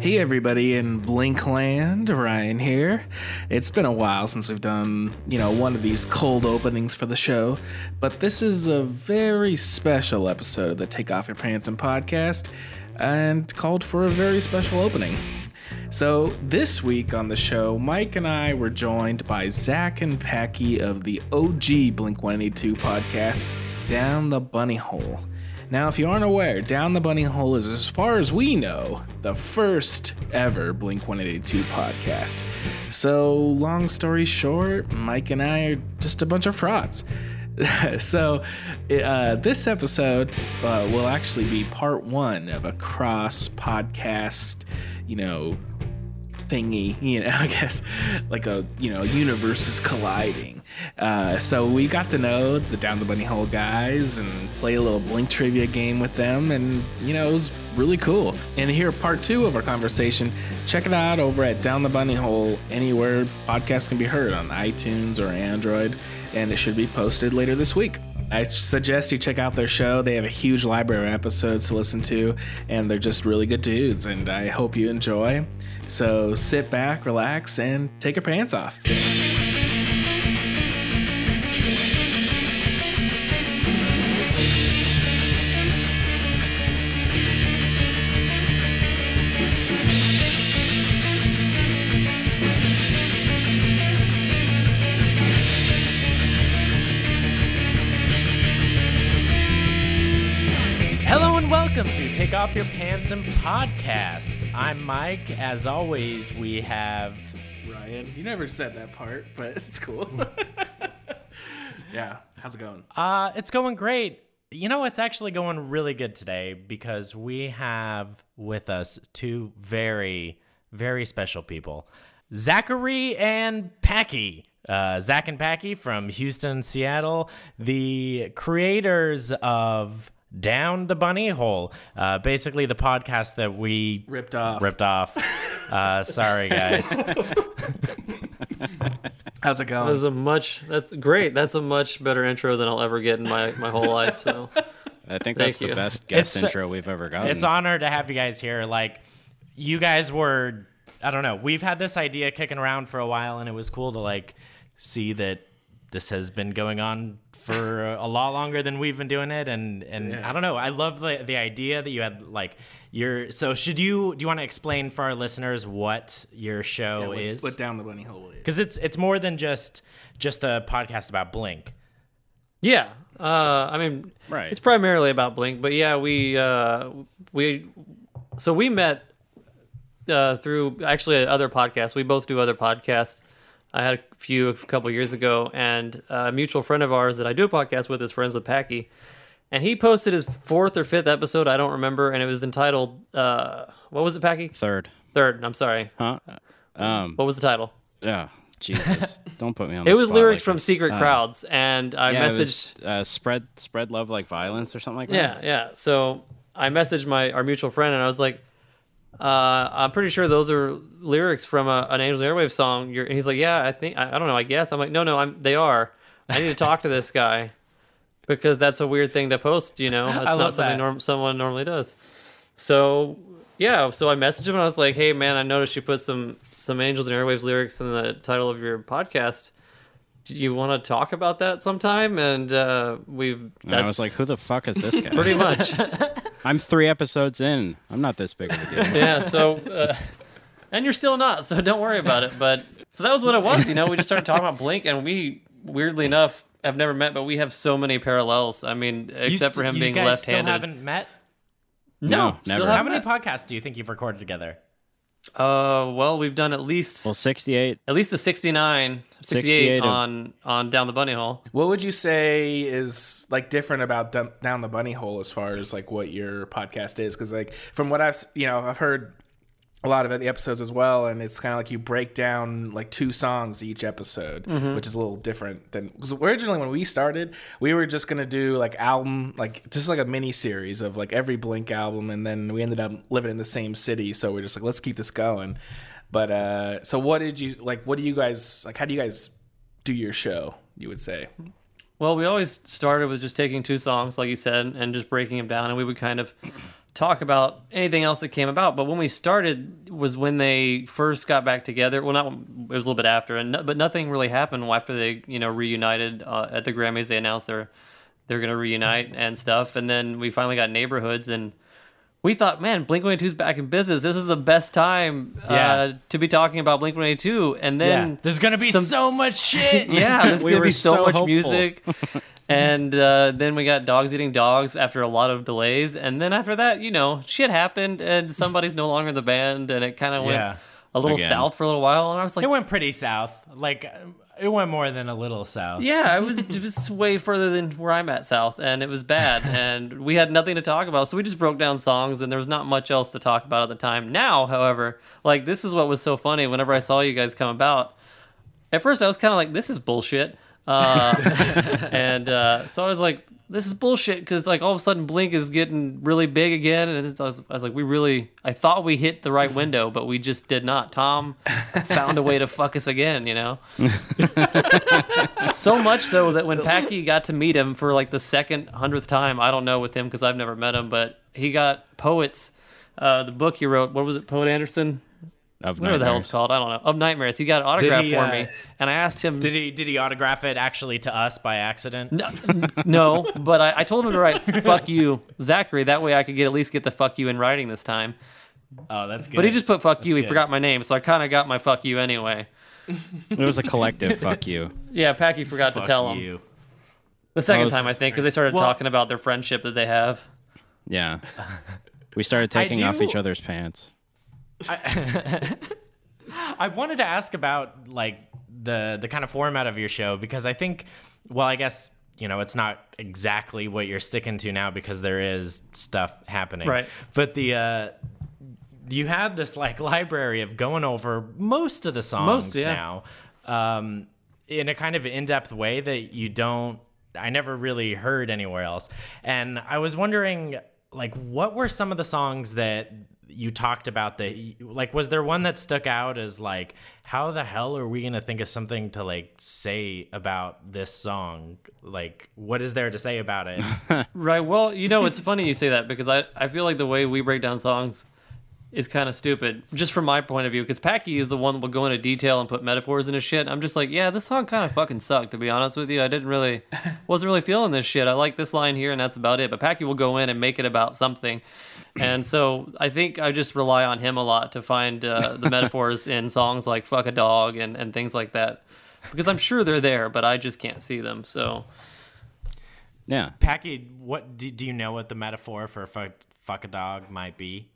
Hey everybody in Blinkland, Ryan here. It's been a while since we've done, you know, one of these cold openings for the show, but this is a very special episode of the Take Off Your Pants and podcast and called for a very special opening. So, this week on the show, Mike and I were joined by Zach and Packy of the OG Blink 182 podcast, Down the Bunny Hole. Now, if you aren't aware, Down the Bunny Hole is, as far as we know, the first ever Blink 182 podcast. So, long story short, Mike and I are just a bunch of frauds. so, uh, this episode uh, will actually be part one of a cross podcast, you know, thingy, you know, I guess like a, you know, universes colliding. Uh, so we got to know the Down the Bunny Hole guys and play a little Blink trivia game with them, and you know, it was really cool. And hear part two of our conversation, check it out over at Down the Bunny Hole, anywhere podcasts can be heard on iTunes or Android, and it should be posted later this week. I suggest you check out their show. They have a huge library of episodes to listen to, and they're just really good dudes, and I hope you enjoy. So sit back, relax, and take your pants off. Take Off Your Pants and Podcast. I'm Mike. As always, we have Ryan, you never said that part, but it's cool. yeah, how's it going? uh it's going great. You know, it's actually going really good today because we have with us two very, very special people. Zachary and Packy. Uh, Zach and Packy from Houston, Seattle, the creators of Down the Bunny Hole. Uh, basically, the podcast that we Ripped off. ripped off. Uh, sorry, guys. How's it going? That was a much. That's great. That's a much better intro than I'll ever get in my, my whole life. So I think Thank that's the best guest It's- intro we've ever gotten. it's honor to have you guys here. Like, you guys were, I don't know, we've had this idea kicking around for a while, and it was cool to like see that this has been going on for a lot longer than we've been doing it. And and I don't know, I love the the idea that you had like your. So should you do you want to explain for our listeners what your show what, is? what down the bunny hole is? Because it's it's more than just just a podcast about Blink. yeah, uh, I mean, Right. It's primarily about Blink, but yeah, we uh, we so we met uh, through actually other podcasts. We both do other podcasts. I had a few a couple years ago, and a mutual friend of ours that I do a podcast with is friends with Packy, and he posted his fourth or fifth episode. I don't remember, and it was entitled uh, what was it, Packy? third. Third. I'm sorry. Huh? Um. What was the title? Yeah. Jesus. Don't put me on. It was lyrics like from this. Secret Uh, Crowds, and I Yeah, messaged. was, uh, spread spread love like violence or something like that. Yeah, yeah. So I messaged my our mutual friend, and I was like, uh, "I'm pretty sure those are lyrics from a, an Angels Airwave song." You're, and he's like, "Yeah, I think I, I don't know. I guess." I'm like, "No, no, I'm. They are. I need to talk to this guy because that's a weird thing to post. You know, that's love not something that. norm- someone normally does." So yeah, so I messaged him and I was like, "Hey, man, I noticed you put some some Angels and Airwaves lyrics in the title of your podcast." Do you want to talk about that sometime? And uh, we've. And I was like, who the fuck is this guy? pretty much. I'm three episodes in. I'm not this big of a deal. yeah so uh, and you're still not so don't worry about it but so that was what it was you know we just started talking about blink and we weirdly enough have never met but we have so many parallels i mean You except for him you being left-handed Still haven't met. no, No, still never. How many met. podcasts do you think you've recorded together? Uh well we've done at least Well, 68. at least the 69 68, 68 of- on on down the bunny hole What would you say is like different about down the bunny hole as far as like what your podcast is? Because like from what I've you know I've heard a lot of the episodes as well, and it's kind of like you break down like two songs each episode, which is a little different than because originally when we started, we were just gonna do like album like just like a mini series of like every Blink album, and then we ended up living in the same city, so we're just like let's keep this going. But uh so what did you like? What do you guys like? How do you guys do your show? You would say. Well, we always started with just taking two songs, like you said, and just breaking them down, and we would kind of talk about anything else that came about. But when we started was when they first got back together. Well, not it was a little bit after, and no- but nothing really happened after they you know reunited uh, at the Grammys. They announced they're they're gonna reunite and stuff, and then we finally got neighborhoods and. We thought, man, Blink 182's back in business. This is the best time uh, Yeah. to be talking about Blink 182. And then yeah. There's gonna be some- so much shit. yeah, there's We gonna be so, so much hopeful. music. and uh, then we got dogs eating dogs after a lot of delays, and then after that, you know, shit happened, and somebody's no longer in the band, and it kind of went Yeah. a little Again. south for a little while, and I was like, It went pretty south. Like um, it went more than a little south. yeah, it was it was way further than where I'm at south, and it was bad, and we had nothing to talk about, so we just broke down songs, and there was not much else to talk about at the time. Now, however, like this is what was so funny. Whenever I saw you guys come about, at first I was kind of like, this is bullshit. Uh, and uh, so I was like, this is bullshit because like all of a sudden Blink is getting really big again, and I was, I was like, we really, I thought we hit the right window, but we just did not. Tom found a way to fuck us again, you know. so much so that when Packy got to meet him for like the second hundredth time, I don't know with him because I've never met him, but he got poets. Uh, the book he wrote, what was it, Poet Anderson? Of Whatever the hell it's called, I don't know. Of Nightmares. He got an autograph he, for uh, me, and I asked him. Did he did he autograph it actually to us by accident? No, no, but I, I told him to write "fuck you, Zachary." That way, I could get at least get the "fuck you" in writing this time. Oh, that's good. But he just put "fuck you." He forgot my name, so I kind of got my "fuck you" anyway. It was a collective fuck you. Yeah, Packy forgot Fuck to tell him the second time, I think, because they started Well- talking about their friendship that they have. Yeah. We started taking off each other's pants. I wanted to ask about like the the kind of format of your show because I think, well, I guess you know it's not exactly what you're sticking to now because there is stuff happening, Right. But the uh, you had this like library of going over most of the songs Most, yeah. now, um, in a kind of in depth way that you don't. I never really heard anywhere else, and I was wondering, like, what were some of the songs that you talked about the like was there one that stuck out as like how the hell are we gonna think of something to like say about this song like what is there to say about it Right. Well, you know, it's funny you say that because I, I feel like the way we break down songs is kind of stupid, just from my point of view. Because Packy is the one that will go into detail and put metaphors in his shit. I'm just like, yeah, this song kind of fucking sucked, to be honest with you. I didn't really, wasn't really feeling this shit. I like this line here, and that's about it. But Packy will go in and make it about something. And so I think I just rely on him a lot to find uh, the metaphors in songs like "fuck a dog" and, and things like that, because I'm sure they're there, but I just can't see them. So Yeah. packy what do, do you know what the metaphor for fuck, fuck a dog might be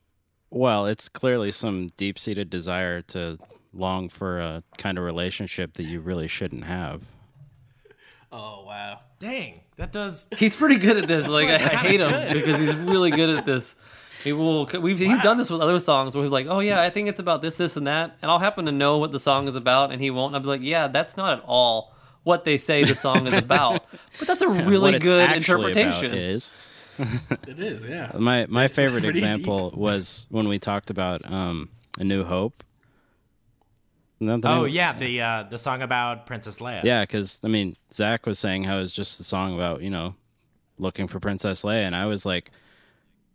Well, it's clearly some deep seated desire to long for a kind of relationship that you really shouldn't have. Oh wow. dang that does He's pretty good at this. like I, I hate him good. because he's really good at this. He will. We've, He's done this with other songs where he's like, "Oh yeah, I think it's about this, this, and that," and I'll happen to know what the song is about, and he won't. And I'll be like, "Yeah, that's not at all what they say the song is about." But that's a really good actually about interpretation. is It is, yeah. my my That's favorite pretty example was when we talked about um, A New Hope. Isn't that the oh yeah the uh the song about princess leia Yeah, because I mean, Zach was saying how it's just a song about you know looking for Princess Leia, and I was like,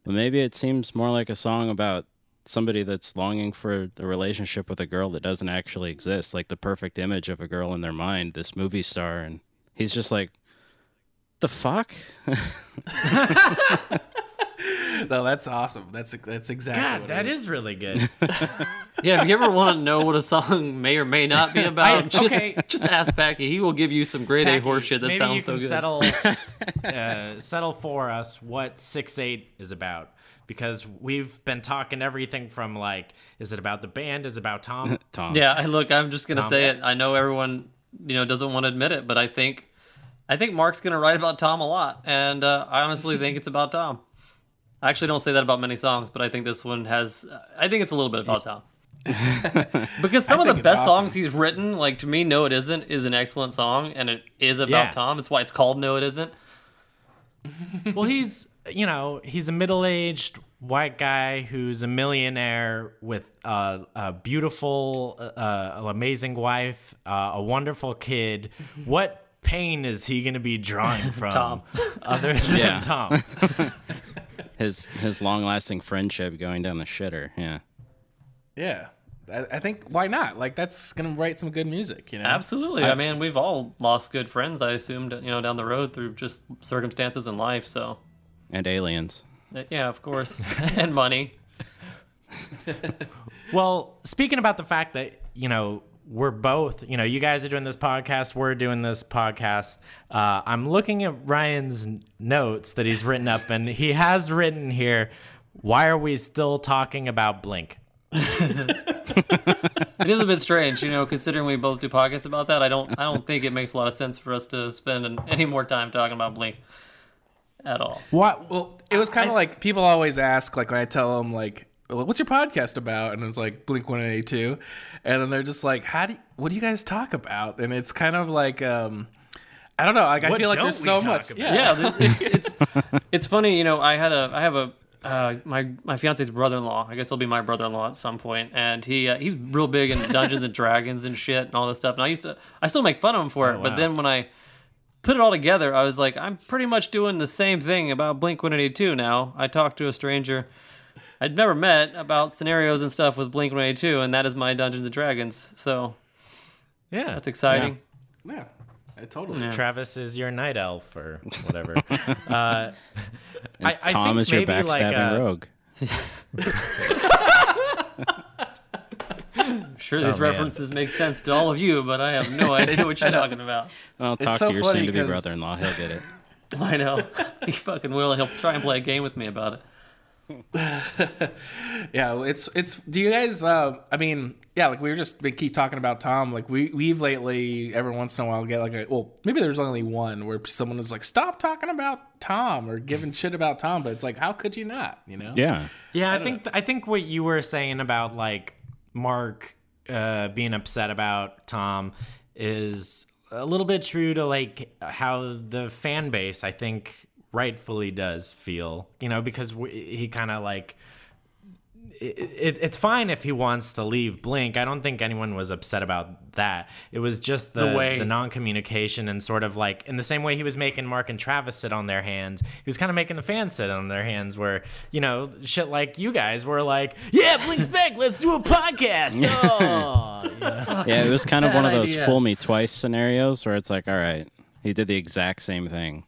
well, maybe it seems more like a song about somebody that's longing for a relationship with a girl that doesn't actually exist, like the perfect image of a girl in their mind, this movie star, and he's just like, the fuck. No, that's awesome. That's that's exactly god what that it is really good Yeah, if you ever want to know what a song may or may not be about, I- just okay. just ask Packy. He will give you some grade A horseshit that maybe sounds you so good. settle uh, settle for us what six eight is about because we've been talking everything from like is it about the band is it about tom Tom. Yeah, I- look, I'm just gonna Tom. say it. I know everyone, you know, doesn't want to admit it, but I think, I think Mark's gonna write about Tom a lot, and uh, I honestly think it's about Tom. I actually don't say that about many songs, but I think this one has. I think it's a little bit about Tom. because some of the best awesome. songs he's written, like to me, "No, It Isn't" is an excellent song, and it is about Yeah. Tom. It's why it's called "No, It Isn't." well he's you know he's a middle-aged white guy who's a millionaire with uh, a beautiful uh, amazing wife uh, a wonderful kid what pain is he going to be drawing from Tom. other than Yeah. tom his his long lasting friendship going down the shitter. Yeah. Yeah. I, I think why not? Like that's gonna write some good music, you know. Absolutely. I, mean, we've all lost good friends. I assumed, you know, down the road through just circumstances in life. So, And aliens. uh, yeah, of course, and money. Well, speaking about the fact that, you know, we're both, you know, you guys are doing this podcast, we're doing this podcast. Uh, I'm looking at Ryan's notes that he's written up, and he has written here, why are we still talking about Blink? It is a bit strange, you know, considering we both do podcasts about that. I don't, I don't think it makes a lot of sense for us to spend an, any more time talking about Blink at all. What? Well, it was kind of like people always ask, like when I tell them, like, well, "What's your podcast about?" and it's like Blink One Eighty Two, and then they're just like, "How do? You, what do you guys talk about?" And it's kind of like, um, I don't know. Like I What feel like don't there's we so much. about? Yeah. yeah, it's it's it's funny. You know, I had a I have a uh, my my fiance's brother-in-law. I guess he'll be my brother-in-law at some point, and he uh, he's real big in Dungeons and Dragons and shit and all this stuff. And I used to I still make fun of him for it, but wow. then when I put it all together, I was like, I'm pretty much doing the same thing about Blink 182 now. I talk to a stranger I'd never met about scenarios and stuff with Blink 182, and that is my Dungeons and Dragons. So Yeah. that's exciting. yeah. I totally. Yeah. Travis is your night elf or whatever. uh, I, I Tom think is your backstabbing like, backstabbing uh, rogue. Sure, these Oh, references make sense to all of you, but I have no idea what you're talking about. Well, talk so to your funny soon to be 'cause- brother in law. He'll get it. I know. He fucking will, and he'll try and play a game with me about it. Yeah, it's it's. Do you guys? Uh, I mean, yeah, like we were just we keep talking about Tom. Like we we've lately every once in a while get like a well maybe there's only one where someone is like stop talking about Tom or giving shit about Tom, but it's like how could you not? You know? Yeah. Yeah, I, think I think what you were saying about like Mark uh, being upset about Tom is a little bit true to like how the fan base I think rightfully does feel. You know, because we, he kind of like. It, it, it's fine if he wants to leave Blink. I don't think anyone was upset about that. It was just the, The way- the non-communication and sort of like in the same way he was making Mark and Travis sit on their hands, he was kind of making the fans sit on their hands. Where you know shit like you guys were like, "Yeah, Blink's back. Let's do a podcast." Oh, yeah. Yeah, it was kind of one of those idea. fool me twice scenarios where it's like, all right, he did the exact same thing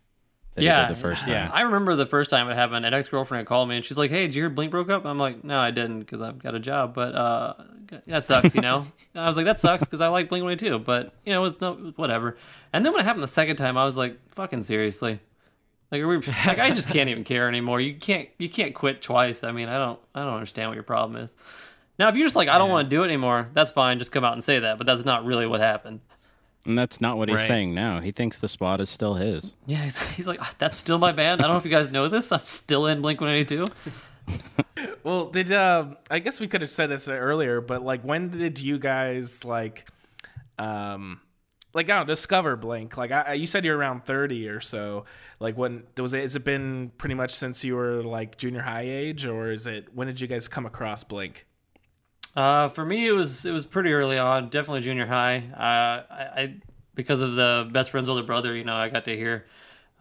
that Yeah, he did the first time. yeah. I remember the first time it happened. An ex girlfriend called me and she's like, "Hey, did you hear Blink broke up?" I'm like, "No, I didn't because I've got a job, but uh, that sucks, you know." I was like, "That sucks because I like Blink 182, but you know, it was no whatever." And then when it happened the second time, I was like, "Fucking seriously." Like, are we, like I just can't even care anymore. You can't, you can't quit twice. I mean, I don't, I don't understand what your problem is. Now, if you're just like, I don't want to do it anymore, that's fine. Just come out and say that. But that's not really what happened. And that's not what he's Right. saying now. He thinks the spot is still his. Yeah, he's, he's like, "Ah, that's still my band. I don't know if you guys know this. I'm still in Blink 182. Well, did uh, I guess we could have said this earlier, but like when did you guys like, um, like I don't know, discover Blink? Like I, I- you said you're around thirty or so. Like when was it? Has it been pretty much since you were like junior high age, or is it when did you guys come across Blink? Uh, for me, it was it was pretty early on, definitely junior high. Uh, I, I because of the best friend's older brother, you know, I got to hear.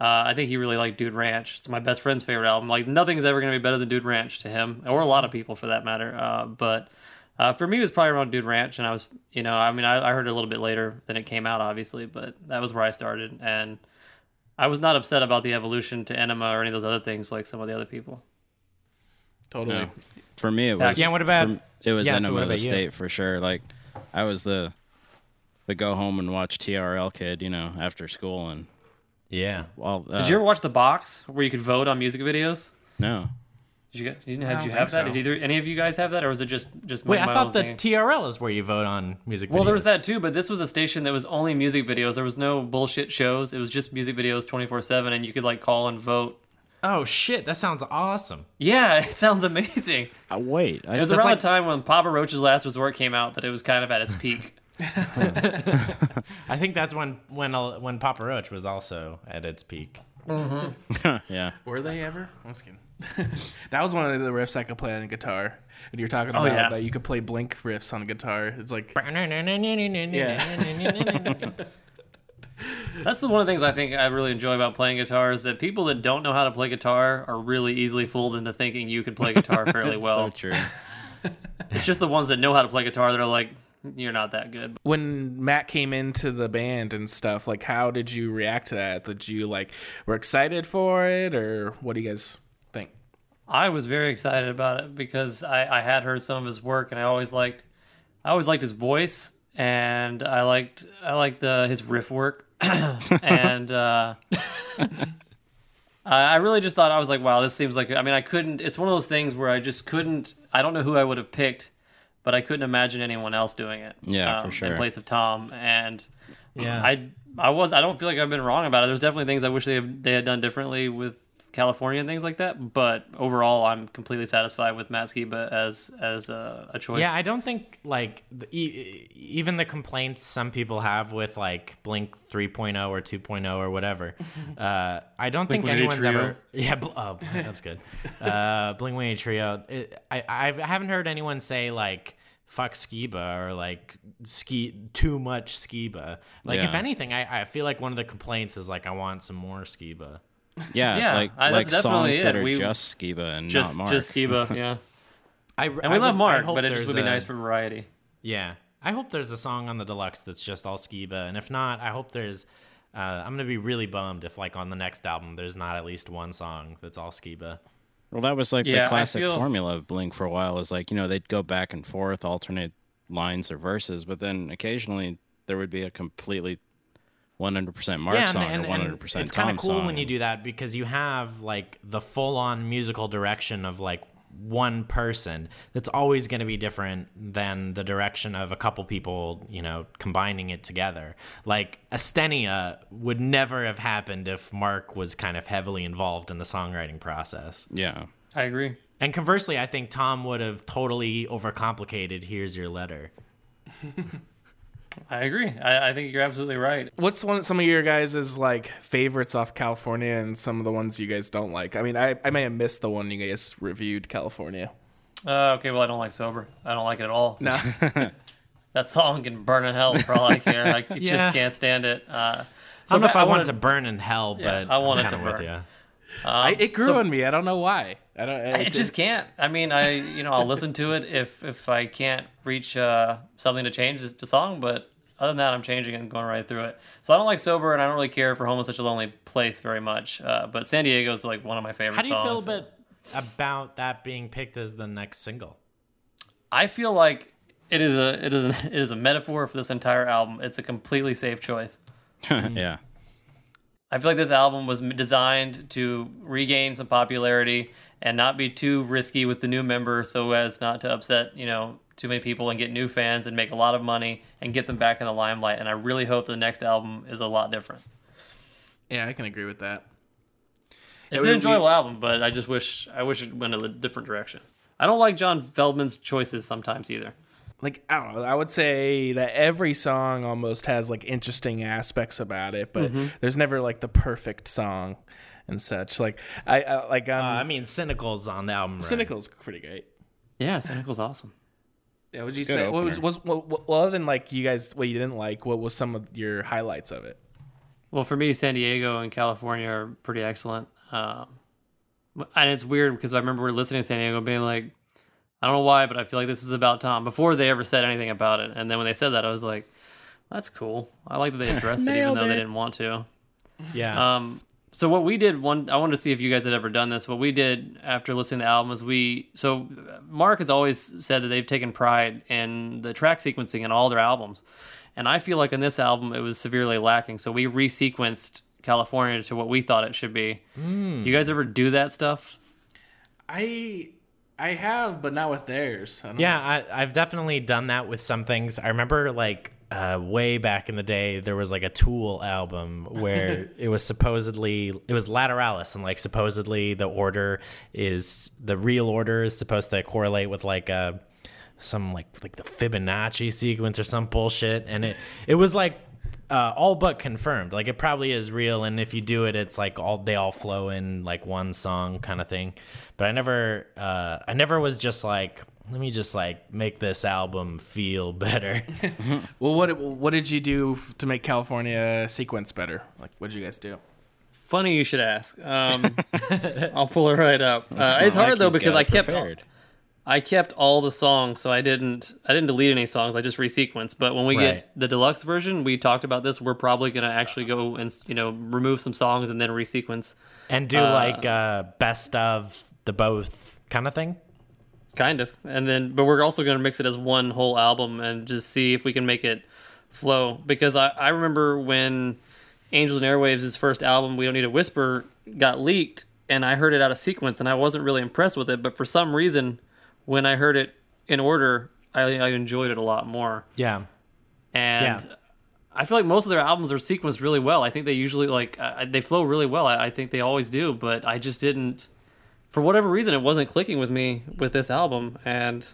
Uh, I think he really liked Dude Ranch. It's my best friend's favorite album. Like nothing's ever gonna be better than Dude Ranch to him, or a lot of people for that matter. Uh, but uh, for me, it was probably around Dude Ranch, and I was, you know, I mean, I, I heard it a little bit later than it came out, obviously, but that was where I started, and I was not upset about the evolution to Enema or any of those other things like some of the other people. Totally. No. For me, it was. Yeah, what about- for- it was yeah, so Enema what of the about you? State for sure. Like, I was the the go home and watch TRL kid, you know, after school and yeah. well. Uh, Did you ever watch the box where you could vote on music videos? No. Did you, did you, did you have that? so. Did either any of you guys have that, or was it just just Wait, I my thought the thing? TRL is where you vote on music. well, there was that too, but this was a station that was only music videos. There was no bullshit shows. It was just music videos twenty four seven, and you could like call and vote. Oh shit, that sounds awesome. Yeah, it sounds amazing. Uh, wait. I, It was around like- the time when Papa Roach's Last Resort came out that it was kind of at its peak. I think that's when when uh, when Papa Roach was also at its peak. yeah. Were they ever? I'm just kidding. that was one of the riffs I could play on the guitar. And you're talking Oh, about yeah. that you could play Blink riffs on guitar. It's like That's the one of the things I think I really enjoy about playing guitar is that people that don't know how to play guitar are really easily fooled into thinking you can play guitar fairly well. so true. It's just the ones that know how to play guitar that are like, you're not that good. when Matt came into the band and stuff, like how did you react to that? Did you like were excited for it or what do you guys think? I was very excited about it because I, I had heard some of his work and I always liked I always liked his voice and I liked I liked the his riff work and uh, I I really just thought I was like wow this seems like I mean I couldn't it's one of those things where I just couldn't I don't know who I would have picked but I couldn't imagine anyone else doing it um, Yeah, for sure. in place of Tom and Yeah. I I was I don't feel like I've been wrong about it. There's definitely things I wish they have, they had done differently with California and things like that. But overall, I'm completely satisfied with Matt Skiba as as a, a choice. Yeah, I don't think like the, e- even the complaints some people have with like Blink 3.0 or 2.0 or whatever. Uh, I don't think Blink-182 anyone's Trio. ever. Yeah, bl- oh, that's good. Uh, Blink 182 Trio. It, I I haven't heard anyone say like fuck Skiba or like ski too much Skiba. Like if anything, I, I feel like one of the complaints is like I want some more Skiba. Yeah, Yeah, like I- like that's definitely songs that are We- just Skiba and just not Mark. just Skiba. Yeah, I, and we love Mark, but it just would be nice for. for variety. Yeah. I hope there's a song on the deluxe that's just all Skiba. And if not, I hope there's. Uh, I'm going to be really bummed if, like, on the next album, there's not at least one song that's all Skiba. Well, that was like Yeah, the classic feel- formula of Blink for a while. Was like you know they'd go back and forth, alternate lines or verses, but then occasionally there would be a completely 100% Mark yeah, song and, or and, 100% it's Tom kind of cool song. when you do that because you have, like, the full on musical direction of, like, one person that's always going to be different than the direction of a couple people, you know, combining it together. Like Asthenia would never have happened if Mark was kind of heavily involved in the songwriting process. Yeah, I agree. And conversely, I think Tom would have totally overcomplicated "Here's Your Letter." I agree. I, I think you're absolutely right. What's one some of your guys' like favorites off California and some of the ones you guys don't like? I mean, I, I may have missed the one you guys reviewed, California. Uh, okay, well I don't like sober. I don't like it at all. No. That song can burn in hell for all I care. I Yeah. just can't stand it. Uh, I don't know if I, want wanted it to burn in hell, but Yeah, I want it to kinda with burn. ya. I, it grew so- on me. I don't know why. I don't. I just can't. I mean, I you know I'll listen to it if if I can't reach uh, something to change the song, but other than that, I'm changing it and going right through it. So I don't like sober, and I don't really care for home is such a lonely place very much. Uh, but San Diego is like one of my favorite. How do you feel songs. about about that being picked as the next single? I feel like it is a it is a, it is a metaphor for this entire album. It's a completely safe choice. yeah. I feel like this album was designed to regain some popularity and not be too risky with the new member so as not to upset, you know, too many people and get new fans and make a lot of money and get them back in the limelight. And I really hope the next album is a lot different. Yeah, I can agree with that. It's we- an enjoyable album, but I just wish I wish it went a different direction. I don't like John Feldmann's choices sometimes either. Like I don't know. I would say that every song almost has like interesting aspects about it, but Mm-hmm. there's never like the perfect song and such. Like I, I like um, Uh, I mean, Cynical's on the album. Right? Cynical's pretty great. Yeah, Cynical's awesome. Yeah, what'd you Good say what was, was what, what, well, other than like you guys what you didn't like? What was some of your highlights of it? Well, for me, San Diego and California are pretty excellent. Um, and it's weird because I remember we are listening to San Diego being like, I don't know why, but I feel like this is about Tom before they ever said anything about it. And then when they said that, I was like, that's cool. I like that they addressed it, even Nailed though they didn't want to. Yeah. Um, so what we did one, I wanted to see if you guys had ever done this. What we did after listening to the album was we. So Mark has always said that they've taken pride in the track sequencing in all their albums, and I feel like in this album it was severely lacking. So we resequenced California to what we thought it should be. Hmm. You guys ever do that stuff? I I have, but not with theirs. I don't Yeah, I, I've definitely done that with some things. I remember like uh, way back in the day, there was like a Tool album where it was supposedly it was Lateralus, and like supposedly the order is the real order is supposed to correlate with like a some like like the Fibonacci sequence or some bullshit, and it it was like. Uh, all but confirmed. Like it probably is real, and if you do it, it's like all they all flow in like one song kind of thing. But I never, uh, I never was just like, let me just like make this album feel better. Well, what what did you do f- to make California sequence better? Like, what did you guys do? Funny you should ask. Um, I'll pull it right up. Uh, it's hard like though because I kept prepared. I kept all the songs, so I didn't I didn't delete any songs. I just resequenced. But when we Right. get the deluxe version, we talked about this. We're probably gonna actually go and you know remove some songs and then resequence. and do like uh best of the both kind of thing. Kind of. And then, but we're also going to mix it as one whole album and just see if we can make it flow. Because I, I remember when Angels and Airwaves' his first album, We Don't Need to Whisper, got leaked, and I heard it out of sequence, and I wasn't really impressed with it. But for some reason, when I heard it in order, I, I enjoyed it a lot more. Yeah. And Yeah. I feel like most of their albums are sequenced really well. I think they usually like uh, they flow really well. I, I think they always do, but I just didn't. For whatever reason, it wasn't clicking with me with this album, and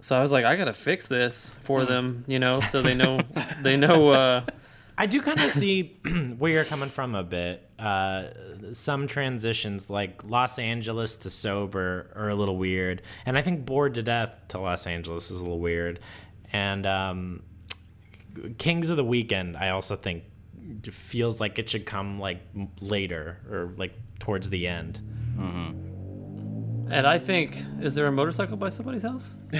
so I was like, I gotta fix this for them, you know, so they know they know. uh I do kind of see where you're coming from a bit. Uh, some transitions, like Los Angeles to sober, are a little weird, and I think bored to death to Los Angeles is a little weird. And um, Kings of the Weekend, I also think feels like it should come like later or like towards the end. And I think, is there a motorcycle by somebody's house?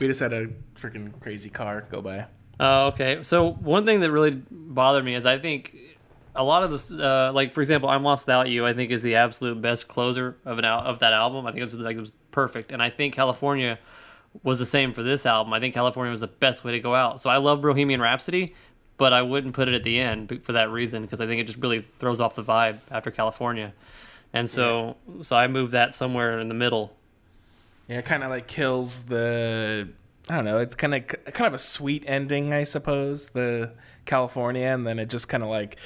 We just had a freaking crazy car go by. Oh, okay. So one thing that really bothered me is I think a lot of this, uh, like for example, "I'm Lost Without You," I think is the absolute best closer of an al- of that album. I think it was like it was perfect, and I think California was the same for this album. I think California was the best way to go out. So I love Bohemian Rhapsody, but I wouldn't put it at the end for that reason because I think it just really throws off the vibe after California, and so so I moved that somewhere in the middle. Yeah, it kind of like kills the. I don't know. It's kind of kind of a sweet ending, I suppose. The California, and then it just kind of like,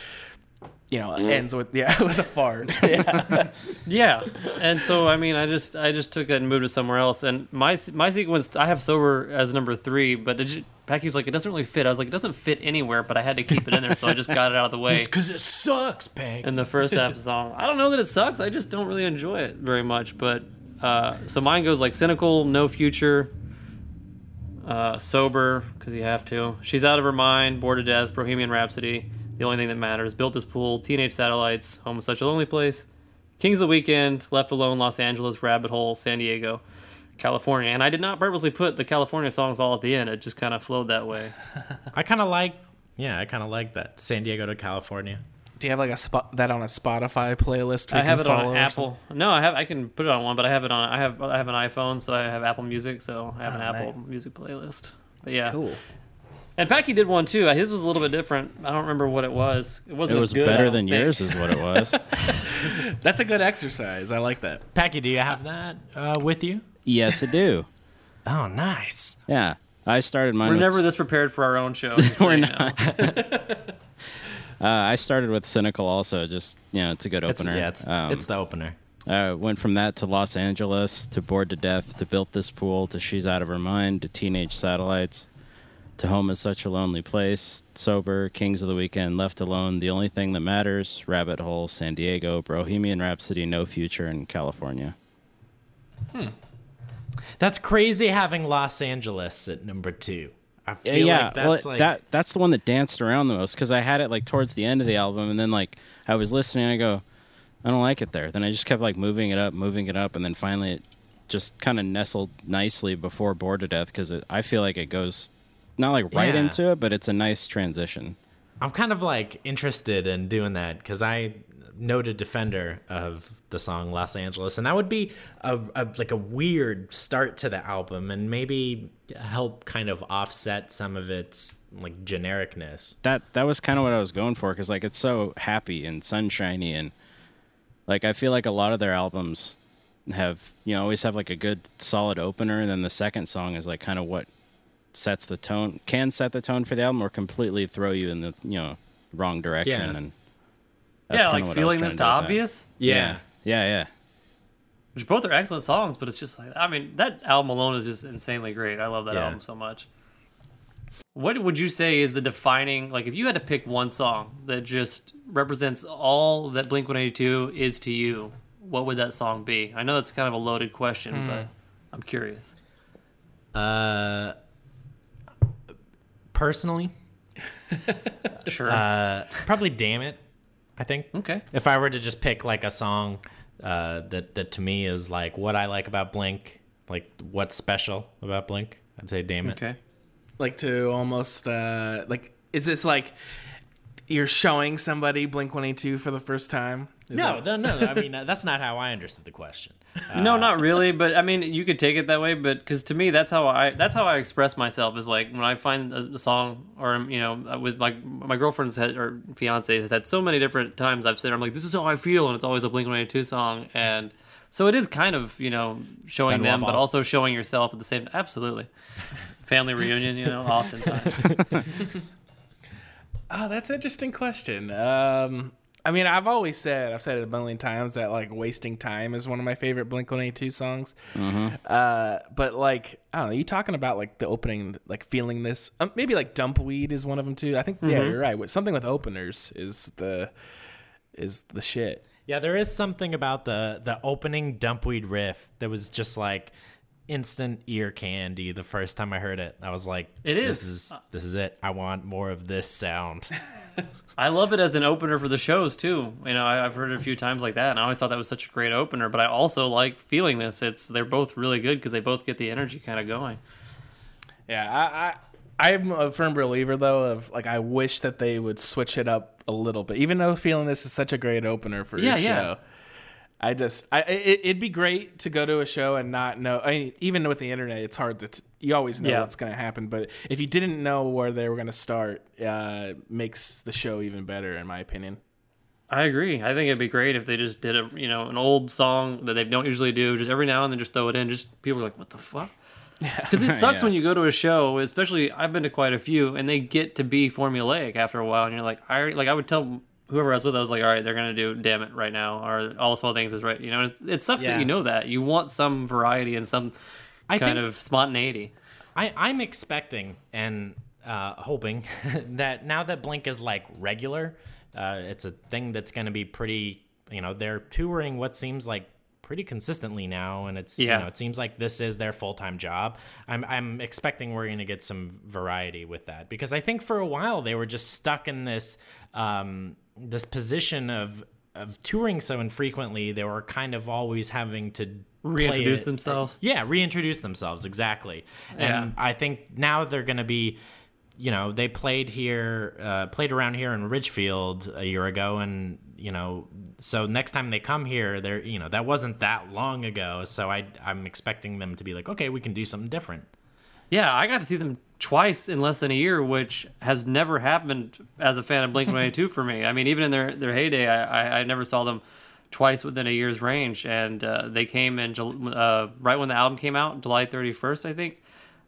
you know, ends with yeah with a fart. Yeah. Yeah, and so I mean, I just I just took that and moved it somewhere else. And my my sequence, I have sober as number three, but did you, Packy's like it doesn't really fit. I was like it doesn't fit anywhere, but I had to keep it in there, so I just got it out of the way It's because it sucks, Peg. in the first half of the song. I don't know that it sucks. I just don't really enjoy it very much. But uh, so mine goes like cynical, no future, uh, sober because you have to. She's out of her mind, bored to death. Bohemian Rhapsody. The only thing that matters. Built this pool. Teenage satellites. Home is such a lonely place. Kings of the Weekend. Left alone. Los Angeles. Rabbit Hole. San Diego. California. And I did not purposely put the California songs all at the end. It just kind of flowed that way. I kind of like, yeah, I kind of like that. San Diego to California. Do you have like a spot that on a Spotify playlist? we I have can it on Apple. No, I have. I can put it on one, but I have it on. I have. I have an iPhone, so I have Apple Music, so I have ah, an Oh, Apple nice. Music playlist. But yeah. Cool. And Packy did one too. His was a little bit different. I don't remember what it was. It It wasn't. was as good, better than think. yours, is what it was. That's a good exercise. I like that. Packy, do you have that uh, with you? yes, I do. Oh, nice. Yeah, I started mine. We're with, never this prepared for our own show. We're you know. Uh, I started with cynical, also. Just you know, it's a good It's, opener. yeah, it's, Um, it's the opener. Uh, went from that to Los Angeles to Bored to Death to Built This Pool to She's Out of Her Mind to Teenage Satellites to Home is Such a Lonely Place, Sober, Kings of the Weekend, Left Alone, The Only Thing That Matters, Rabbit Hole, San Diego, Bohemian Rhapsody, No Future, in California. Hmm. That's crazy having Los Angeles at number two. I Yeah, feel yeah. like well, that's like that that's the one that danced around the most because I had it like towards the end of the album, and then like I was listening, I go, I don't like it there. Then I just kept like moving it up, moving it up, and then finally it just kind of nestled nicely before Bored to Death because I feel like it goes not like right Yeah. into it, but it's a nice transition. I'm kind of like interested in doing that because I noted defender of the song Los Angeles, and that would be a, a like a weird start to the album, and maybe help kind of offset some of its like genericness. That that was kind of what I was going for because like it's so happy and sunshiny and like I feel like a lot of their albums have you know always have like a good solid opener and then the second song is like kind of what sets the tone can set the tone for the album or completely throw you in the you know wrong direction Yeah. and yeah, like what I was feeling this to to do with that. obvious. yeah yeah yeah Which both are excellent songs, but it's just like I mean that album alone is just insanely great. I love that Yeah. album so much. What would you say is the defining like if you had to pick one song that just represents all that Blink One Eighty Two is to you? What would that song be? I know that's kind of a loaded question, but I'm curious. Uh, personally, Sure. uh, probably "Damn It." I think. okay. If I were to just pick like a song uh, that that to me is like what I like about Blink, like what's special about Blink, I'd say "Damn It." Okay. like to almost uh like is this like you're showing somebody blink 182 for the first time Is No, that- no, no. I mean, that's not how I understood the question. No, not really, but I mean, you could take it that way. But because to me, that's how I that's how I express myself. Is like when I find a, a song, or you know, with my my girlfriend's had or fiance has had so many different times I've said I'm like, this is how I feel, and it's always a Blink One Eighty Two song, and so it is kind of you know showing Benoit them, but also showing yourself at the same. Absolutely, family reunion, you know, oftentimes. oh that's an interesting question um i mean i've always said i've said it a million times that like wasting time is one of my favorite blink 182 songs uh but like i don't know you talking about like the opening like feeling this um, maybe like dumpweed is one of them too i think yeah you're right something with openers is the is the shit Yeah, there is something about the the opening dumpweed riff that was just like instant ear candy the first time I heard it. I was like, it is. This is. is this is it. I want more of this sound." I love it as an opener for the shows too. You know, I, I've heard it a few times like that, and I always thought that was such a great opener. But I also like feeling this. It's they're both really good because they both get the energy kind of going. Yeah, I, I I'm a firm believer though of like I wish that they would switch it up a little bit. Even though feeling this is such a great opener for Yeah, your yeah. show. I just I it, it'd be great to go to a show and not know. I mean, even with the internet, it's hard that you always know Yeah. what's going to happen, but if you didn't know where they were going to start, uh, makes the show even better, in my opinion. I agree. I think it'd be great if they just did a you know an old song that they don't usually do, just every now and then just throw it in. Just people are like, what the fuck? Because it sucks Yeah. when you go to a show, especially I've been to quite a few, and they get to be formulaic after a while, and you're like, I like I would tell whoever I was with, I was like, all right, they're gonna do "Damn It" right now, or "All the Small Things" is right. You know, it, it sucks Yeah. that you know that. You want some variety and some I kind of spontaneity. I, I'm expecting and uh, hoping that now that Blink is like regular, uh, it's a thing that's going to be pretty. You know, they're touring what seems like pretty consistently now, and it's Yeah. you know it seems like this is their full time job. I'm I'm expecting we're going to get some variety with that because I think for a while they were just stuck in this um, this position of of touring so infrequently. They were kind of always having to Reintroduce themselves. yeah, reintroduce themselves exactly. Yeah. And I think now they're going to be, you know, they played here, uh, played around here in Ridgefield a year ago, and you know, so next time they come here, they're, you know, that wasn't that long ago. So I, I'm expecting them to be like, okay, we can do something different. Yeah, I got to see them twice in less than a year, which has never happened as a fan of Blink 182 for me. I mean, even in their, their heyday, I, I, I never saw them twice within a year's range. And uh, they came in uh, right when the album came out, July 31st, I think.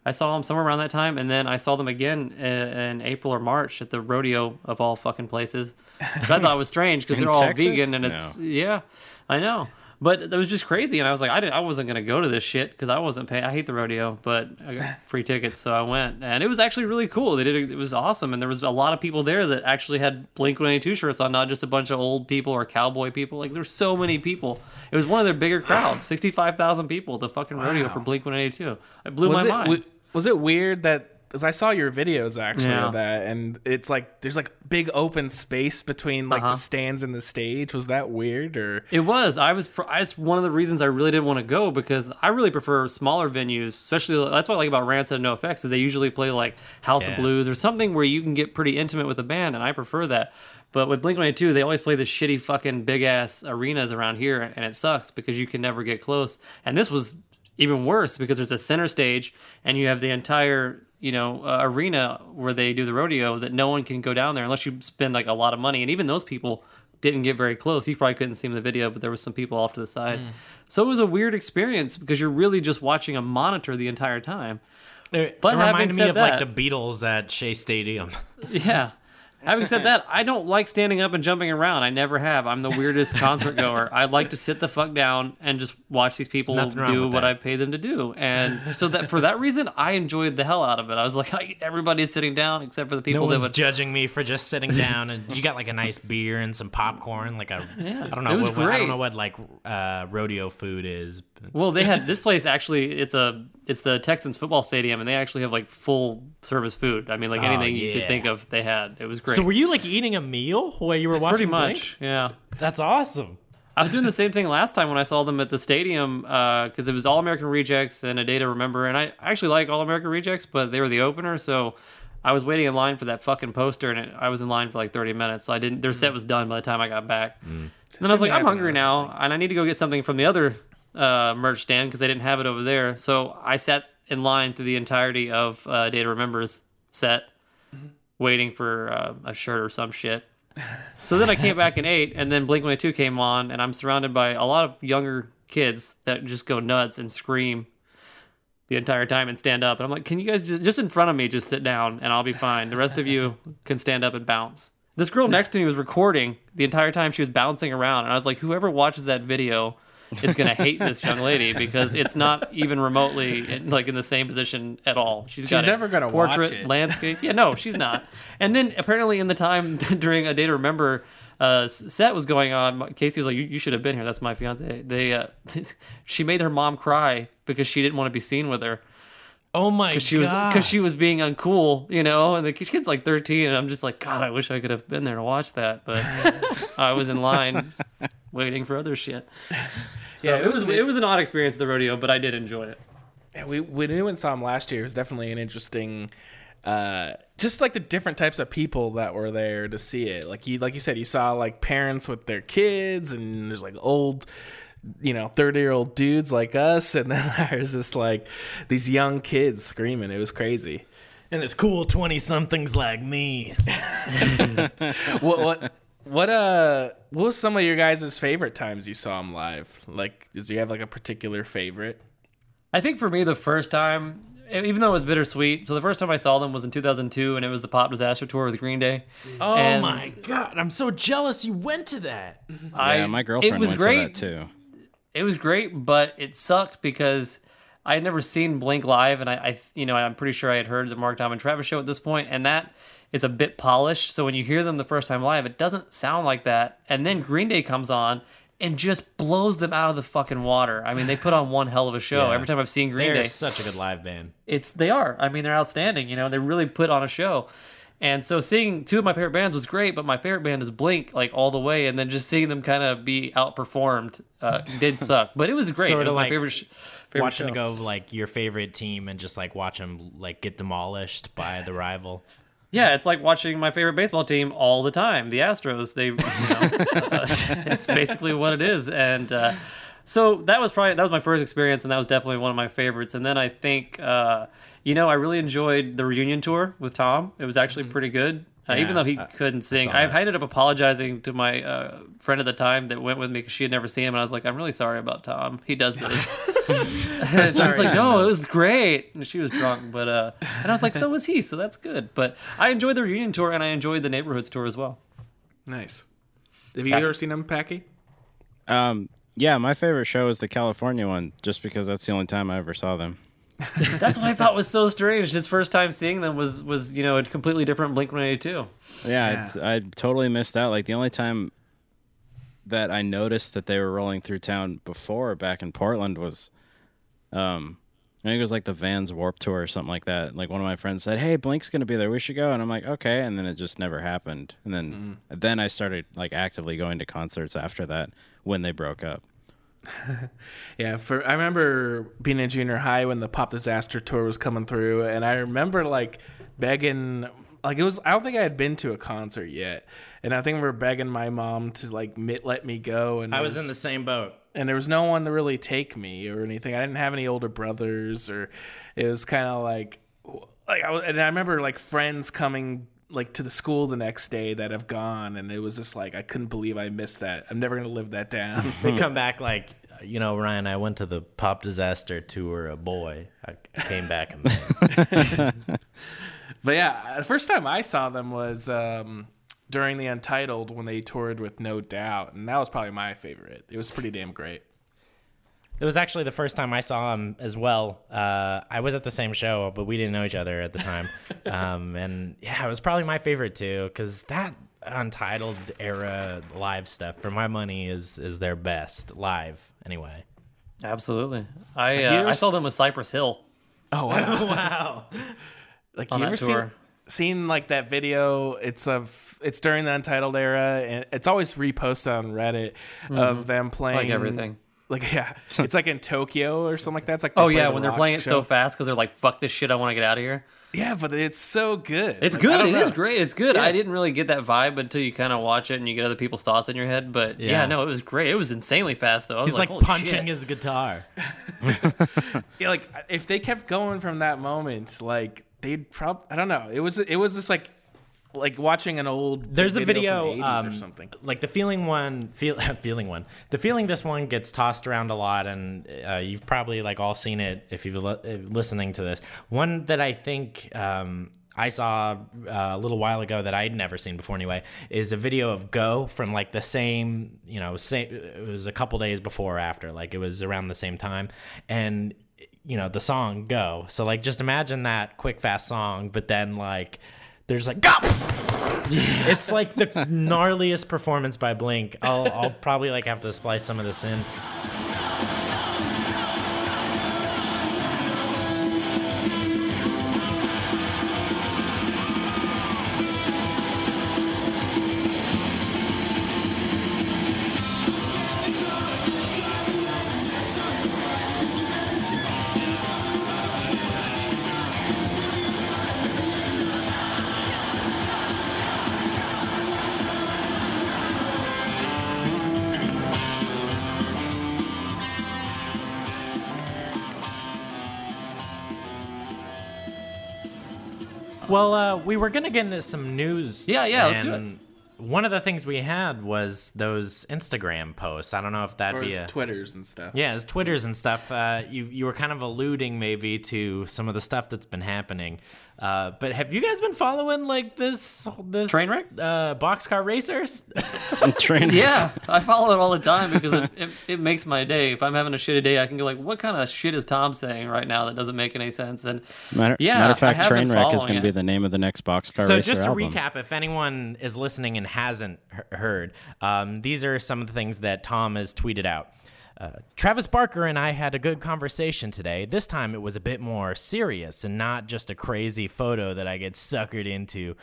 I saw them somewhere around that time. And then I saw them again in, in April or March at the rodeo of all fucking places, which I thought it was strange because they're all Texas? vegan and it's, No. yeah, I know. But it was just crazy, and I was like, I didn't, I wasn't gonna go to this shit because I wasn't paying. I hate the rodeo, but I got free tickets, so I went, and it was actually really cool. They did it, it was awesome, and there was a lot of people there that actually had Blink One Eighty Two shirts on, not just a bunch of old people or cowboy people. Like there's so many people. It was one of their bigger crowds, sixty five thousand people the fucking rodeo Wow. for Blink One Eighty Two. It blew was my it mind. w- was it weird that because I saw your videos actually Yeah. of that, and it's like there's like big open space between like Uh-huh. the stands and the stage. Was that weird or? It was. I was. pr- That's one of the reasons I really didn't want to go because I really prefer smaller venues. Especially that's what I like about Rancid and NOFX is they usually play like House of Blues or something where you can get pretty intimate with the band, and I prefer that. But with Blink One Eighty Two, they always play the shitty fucking big ass arenas around here, and it sucks because you can never get close. And this was even worse because there's a center stage, and you have the entire you know uh, arena where they do the rodeo that no one can go down there unless you spend like a lot of money, and even those people didn't get very close. You probably couldn't see them in the video, but there was some people off to the side. So it was a weird experience because you're really just watching a monitor the entire time. It, But it reminded me of like the Beatles at Shea Stadium. Yeah. Having said that, I don't like standing up and jumping around. I never have. I'm the weirdest concert goer. I like to sit the fuck down and just watch these people do what that. I pay them to do. And so that for that reason, I enjoyed the hell out of it. I was like, everybody's sitting down except for the No people that one's would. judging me for just sitting down, and you got like a nice beer and some popcorn, like a I don't know. it was what, what- I don't know what like uh, rodeo food is. Well, they had this place actually. It's a it's the Texans football stadium, and they actually have like full service food. I mean, like anything you yeah. could think of, they had. It was great. So were you like eating a meal while you were watching? pretty Blink? much, yeah. That's awesome. I was doing the same thing last time when I saw them at the stadium because it was All American Rejects and A Day to Remember, and I actually like All American Rejects, but they were the opener, so I was waiting in line for that fucking poster, and it, I was in line for like thirty minutes, so I didn't. Their set was done by the time I got back. And then I was like, I'm hungry now, and I need to go get something from the other uh, merch stand because they didn't have it over there. So I sat in line through the entirety of uh, Day to Remember's set, waiting for uh, a shirt or some shit. So then I came back and ate, and then Blink 182 came on, and I'm surrounded by a lot of younger kids that just go nuts and scream the entire time and stand up. And I'm like, can you guys just, just in front of me, just sit down and I'll be fine. The rest of you can stand up and bounce. This girl next to me was recording the entire time she was bouncing around. And I was like, whoever watches that video is going to hate this young lady because it's not even remotely in, like in the same position at all. She's, never gonna watch portrait, it. landscape. Yeah, no, she's not. And then apparently in the time during a day to remember uh, set was going on, Casey was like, "You, you should have been here. That's my fiance." They, uh, she made her mom cry because she didn't want to be seen with her Oh my because she was because she was being uncool, you know. And the kid's like 13, and I'm just like, God, I wish I could have been there to watch that, but I was in line waiting for other shit. yeah, it was it was an odd experience at the rodeo, but I did enjoy it. Yeah, we when we went and saw him last year, it was definitely an interesting, uh, just like the different types of people that were there to see it. Like you, like you said, you saw like parents with their kids, and there's like old, you know, thirty year old dudes like us, and then there's just like these young kids screaming. It was crazy. and it's cool twenty somethings like me. what what what uh what was some of your guys' favorite times you saw him live? Like, does you have like a particular favorite? I think for me, the first time, even though it was bittersweet, so the first time I saw them was in 2002, and it was the Pop Disaster Tour with Green Day. Oh And my god, I'm so jealous you went to that. I, yeah, my girlfriend it was went great. to that too. It was great, but it sucked because I had never seen Blink live, and I, I, you know, I'm pretty sure I had heard the Mark Tom and Travis show at this point, and that is a bit polished. So when you hear them the first time live, it doesn't sound like that. And then Green Day comes on and just blows them out of the fucking water. I mean, they put on one hell of a show. Yeah. Every time I've seen Green They're Day, such a good live band. it's they are. I mean, they're outstanding. You know, they really put on a show. And so seeing two of my favorite bands was great, but my favorite band is Blink, like all the way, and then just seeing them kind of be outperformed uh, did suck. But it was great. Sorta it was my like favorite. Sh- favorite Watching show. to go like your favorite team and just like watch them like get demolished by the rival. Yeah, it's like watching my favorite baseball team all the time, the Astros. They, you know, uh, it's basically what it is. And uh, so that was probably that was my first experience, and that was definitely one of my favorites. And then I think, uh, you know, I really enjoyed the reunion tour with Tom. It was actually pretty good. Uh, even though he I- couldn't sing, I. I ended up apologizing to my uh, friend at the time that went with me because she had never seen him, and I was like, "I'm really sorry about Tom. He does this." and she was like, "No, it was great." And she was drunk, but uh, and I was like, "So was he." So that's good. But I enjoyed the reunion tour, and I enjoyed the neighborhoods tour as well. Nice. Have you ever seen him, Packy? Um, yeah, my favorite show is the California one, just because that's the only time I ever saw them. That's what I thought was so strange. His first time seeing them was was you know a completely different Blink One Eighty Two. Yeah, It's, I totally missed out. Like the only time that I noticed that they were rolling through town before back in Portland was, um, I think it was like the Vans Warp Tour or something like that. Like one of my friends said, "Hey, Blink's gonna be there. We should go." And I'm like, "Okay," and then it just never happened. And then then I started like actively going to concerts after that when they broke up. Yeah, for I remember being in junior high when the Pop Disaster tour was coming through, and I remember like begging, like it was. I don't think I had been to a concert yet, and I think we were begging my mom to like let me go. And I it was in the same boat. and there was no one to really take me or anything. I didn't have any older brothers, or it was kind of like, like I was, and I remember like friends coming like to the school the next day that have gone, and it was just like I couldn't believe I missed that. I'm never gonna live that down. They come back like, you know, Ryan. I went to the Pop Disaster tour. A boy. I came back and But yeah, the first time I saw them was um, during the Untitled when they toured with No Doubt, and that was probably my favorite. It was pretty damn great. It was actually the first time I saw him as well. Uh, I was at the same show, but we didn't know each other at the time. um, and yeah, it was probably my favorite too, because that Untitled era live stuff, for my money, is is their best live. Anyway. Absolutely. I you uh, ever I s- saw them with Cypress Hill. Oh wow! Wow. like On you ever seen, tour. seen like that video? It's of it's during the Untitled era, and it's always reposted on Reddit of them playing Like everything. Like yeah, it's like in Tokyo or something like that. It's like Oh yeah, when they're rock playing it so fast because they're like, "Fuck this shit, I want to get out of here." Yeah, but it's so good. It's Like, good. It is great. It's good. Yeah. I didn't really get that vibe until you kind of watch it and you get other people's thoughts in your head. But yeah, Yeah. no, it was great. It was insanely fast though. I was He's like, "Holy punching shit." his guitar. Yeah, like if they kept going from that moment, like they'd probably I don't know. It was it was just like like watching an old There's a video, from 80s um, or something. like the feeling one, feel, feeling one. The feeling this one gets tossed around a lot, and uh, you've probably like all seen it if you've li- uh, listening to this. One that I think um, I saw uh, a little while ago that I'd never seen before anyway is a video of Go from like the same, you know, same. It was a couple days before or after, like it was around the same time, and you know the song Go. So like just imagine that quick fast song, but then like there's like Go. it's like the gnarliest performance by Blink. I'll, I'll probably like have to splice some of this in. We were gonna get into some news. Yeah, yeah, let's do and One of the things we had was those Instagram posts. I don't know if that'd Or be a Twitters and stuff. yeah, his Twitters and stuff. Uh, you you were kind of alluding maybe to some of the stuff that's been happening. Uh, but have you guys been following like this this Trainwreck? uh, boxcar racers? Train. Yeah, I follow it all the time because it, it, it makes my day. If I'm having a shitty day, I can go like, "What kind of shit is Tom saying right now that doesn't make any sense?" And Matter, Yeah, matter of fact, train wreck is going to be the name of the next Boxcar racer. so Racer just to album. recap, if anyone is listening and hasn't he- heard, um, these are some of the things that Tom has tweeted out. Uh, Travis Barker and I had a good conversation today. This time it was a bit more serious and not just a crazy photo that I get suckered into.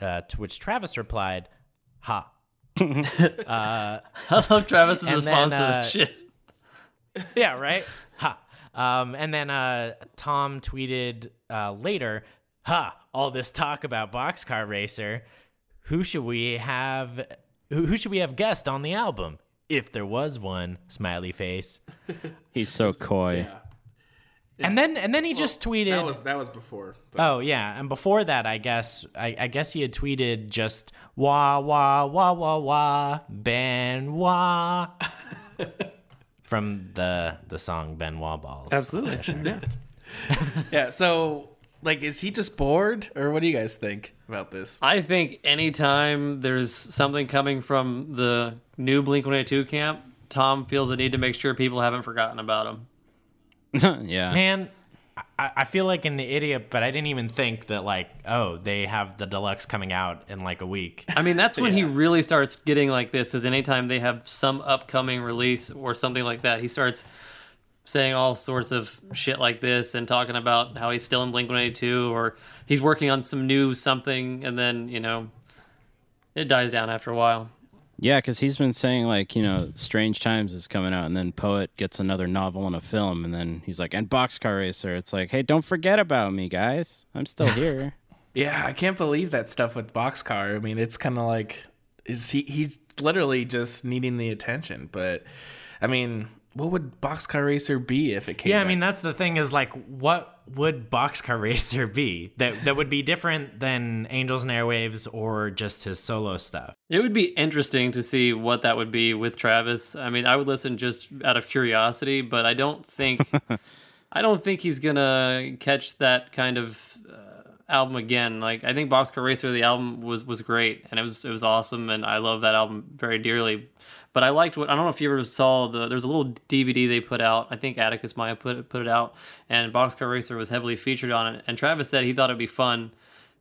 Uh, to which Travis replied, "Ha." I love Travis's response then, to uh, this shit. yeah, right. Ha. Um, and then uh, Tom tweeted uh, later, "Ha! All this talk about Boxcar Racer. Who should we have? Who, who should we have guest on the album? If there was one." Smiley face. He's so coy. Yeah, And then and then he just tweeted. That was that was before. but- Oh yeah, and before that, I guess I, I guess he had tweeted just wah wah wah wah wah Ben wah from the the song Ben Wah Balls. Absolutely. yeah. yeah. So, like, is he just bored, or what do you guys think about this? I think anytime there's something coming from the new Blink 182 camp, Tom feels the need to make sure people haven't forgotten about him. yeah. Man, I, I feel like an idiot, but I didn't even think that like, oh, they have the deluxe coming out in like a week. I mean, that's when he really starts getting like this. Is anytime they have some upcoming release or something like that, he starts saying all sorts of shit like this and talking about how he's still in Blink 182 or he's working on some new something, and then you know, it dies down after a while. Yeah, because he's been saying like you know, Strange Times is coming out, and then Poet gets another novel and a film, and then he's like, and Boxcar Racer. It's like, hey, don't forget about me, guys. I'm still here. Yeah, I can't believe that stuff with Boxcar. I mean, it's kind of like is he he's literally just needing the attention, but I mean, what would Boxcar Racer be if it came Yeah, I back? mean that's the thing is like, what would Boxcar Racer be that that would be different than Angels and Airwaves or just his solo stuff? It would be interesting to see what that would be with Travis. I mean, I would listen just out of curiosity, but I don't think I don't think he's gonna catch that kind of uh, album again. Like I think Boxcar Racer, the album was was great, and it was it was awesome, and I love that album very dearly. But I liked what I don't know if you ever saw the there's a little DVD they put out. I think Atticus Maya put it, put it out, and Boxcar Racer was heavily featured on it. And Travis said he thought it'd be fun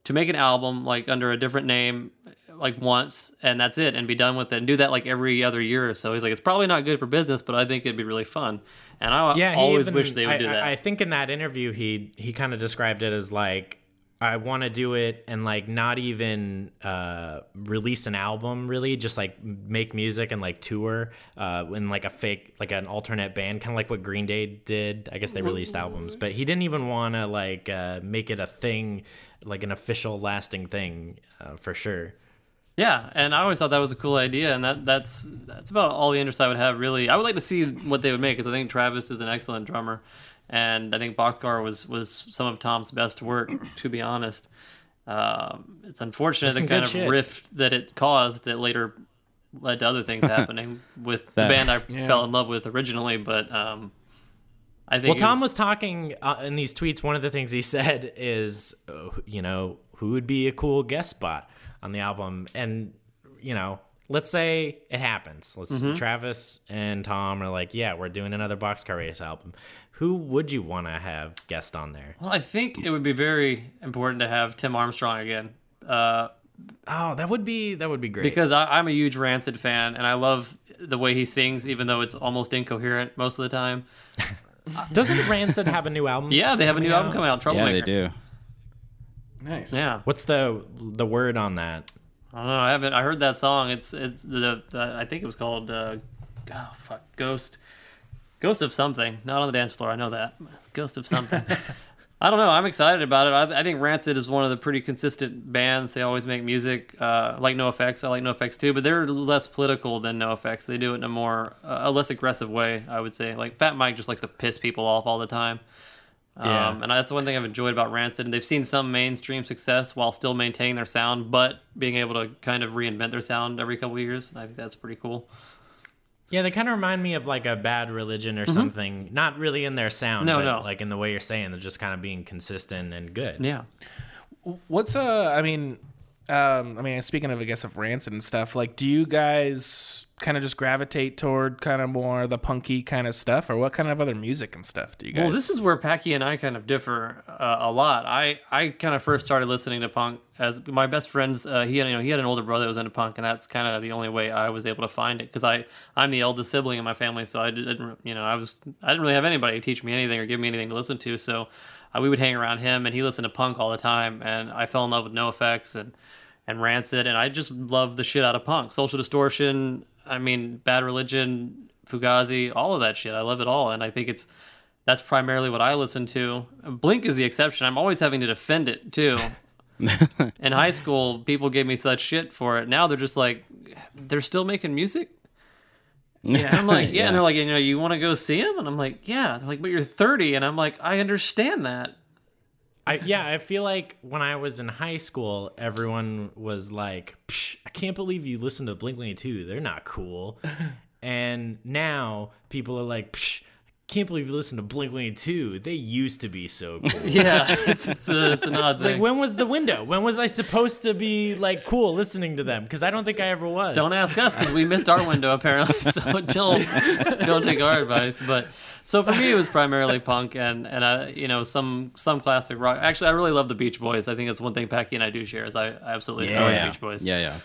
to make an album like under a different name like once and that's it and be done with it and do that like every other year or so he's like it's probably not good for business but i think it'd be really fun and i yeah, always even- wish they would I, do that I, I think in that interview he he kind of described it as like I want to do it and like not even uh, release an album really, just like make music and like tour uh, in like a fake like an alternate band, kind of like what Green Day did. I guess they released albums, but he didn't even want to like uh, make it a thing, like an official lasting thing uh, for sure. Yeah, and I always thought that was a cool idea, and that that's that's about all the interest I would have. Really, I would like to see what they would make because I think Travis is an excellent drummer, and I think Boxcar was was some of Tom's best work. To be honest, um, it's unfortunate There's the kind of shit. rift that it caused that later led to other things happening with the band I Yeah. fell in love with originally. But um, I think Well, it Tom was talking uh, in these tweets. One of the things he said is, uh, you know, who would be a cool guest spot on the album? And, you know, let's say it happens. Let's Mm-hmm. Travis and Tom are like, yeah, we're doing another Boxcar Race album. Who would you want to have guest on there? Well, I think it would be very important to have Tim Armstrong again. Uh, Oh, that would be that would be great. because I, I'm a huge Rancid fan, and I love the way he sings, even though it's almost incoherent most of the time. doesn't Rancid have a new album? Yeah, they have a new coming album out? coming out, trouble. Yeah, they do. Nice. Yeah, What's the the word on that? I don't know. I haven't. I heard that song. It's it's the, the I think it was called uh, oh fuck Ghost, Ghost of something. Not on the dance floor. I know that Ghost of something. I don't know. I'm excited about it. I, I think Rancid is one of the pretty consistent bands. They always make music. Uh, like NOFX. I like NOFX too, but they're less political than NOFX. They do it in a more uh, a less aggressive way. I would say. Like Fat Mike just likes to piss people off all the time. Yeah. Um, and that's the one thing I've enjoyed about Rancid. And they've seen some mainstream success while still maintaining their sound, but being able to kind of reinvent their sound every couple of years. I think that's pretty cool. Yeah, they kind of remind me of like a bad religion or something. Not really in their sound, Mm-hmm. No, but no. like in the way you're saying, they're just kind of being consistent and good. Yeah. What's uh? I mean, um, I mean, speaking of, I guess, of rancid and stuff. Like, do you guys kind of just gravitate toward kind of more the punky kind of stuff, or what kind of other music and stuff do you guys? Well, this is where Packy and I kind of differ uh, a lot. I, I kind of first started listening to punk as my best friend's. Uh, he had you know he had an older brother that was into punk, and that's kind of the only way I was able to find it because I I'm the eldest sibling in my family, so I didn't you know I was I didn't really have anybody to teach me anything or give me anything to listen to, so uh, we would hang around him, and he listened to punk all the time, and I fell in love with NOFX and and Rancid, and I just love the shit out of punk. Social Distortion, I mean, Bad Religion, Fugazi, all of that shit. I love it all, and I think it's that's primarily what I listen to. Blink is the exception. I'm always having to defend it too. In high school, people gave me such shit for it. Now they're just like, they're still making music. yeah, I'm like, yeah, and they're like, you know, you want to go see him? And I'm like, yeah. They're like, but you're 30, and I'm like, I understand that. I, yeah, I feel like when I was in high school, everyone was like, Psh, I can't believe you listen to Blink 182. They're not cool. and now people are like, can't believe you listen to Blink 182. They used to be so cool. Yeah, it's, it's, a, it's an odd like, thing. when was the window? When was I supposed to be like cool listening to them? Because I don't think I ever was. Don't ask us because we missed our window apparently. So don't don't take our advice. But so for me, it was primarily punk and and I you know some some classic rock. Actually, I really love the Beach Boys. I think that's one thing Packy and I do share is I, I absolutely Yeah. adore Oh, the. Beach Boys. Yeah, yeah.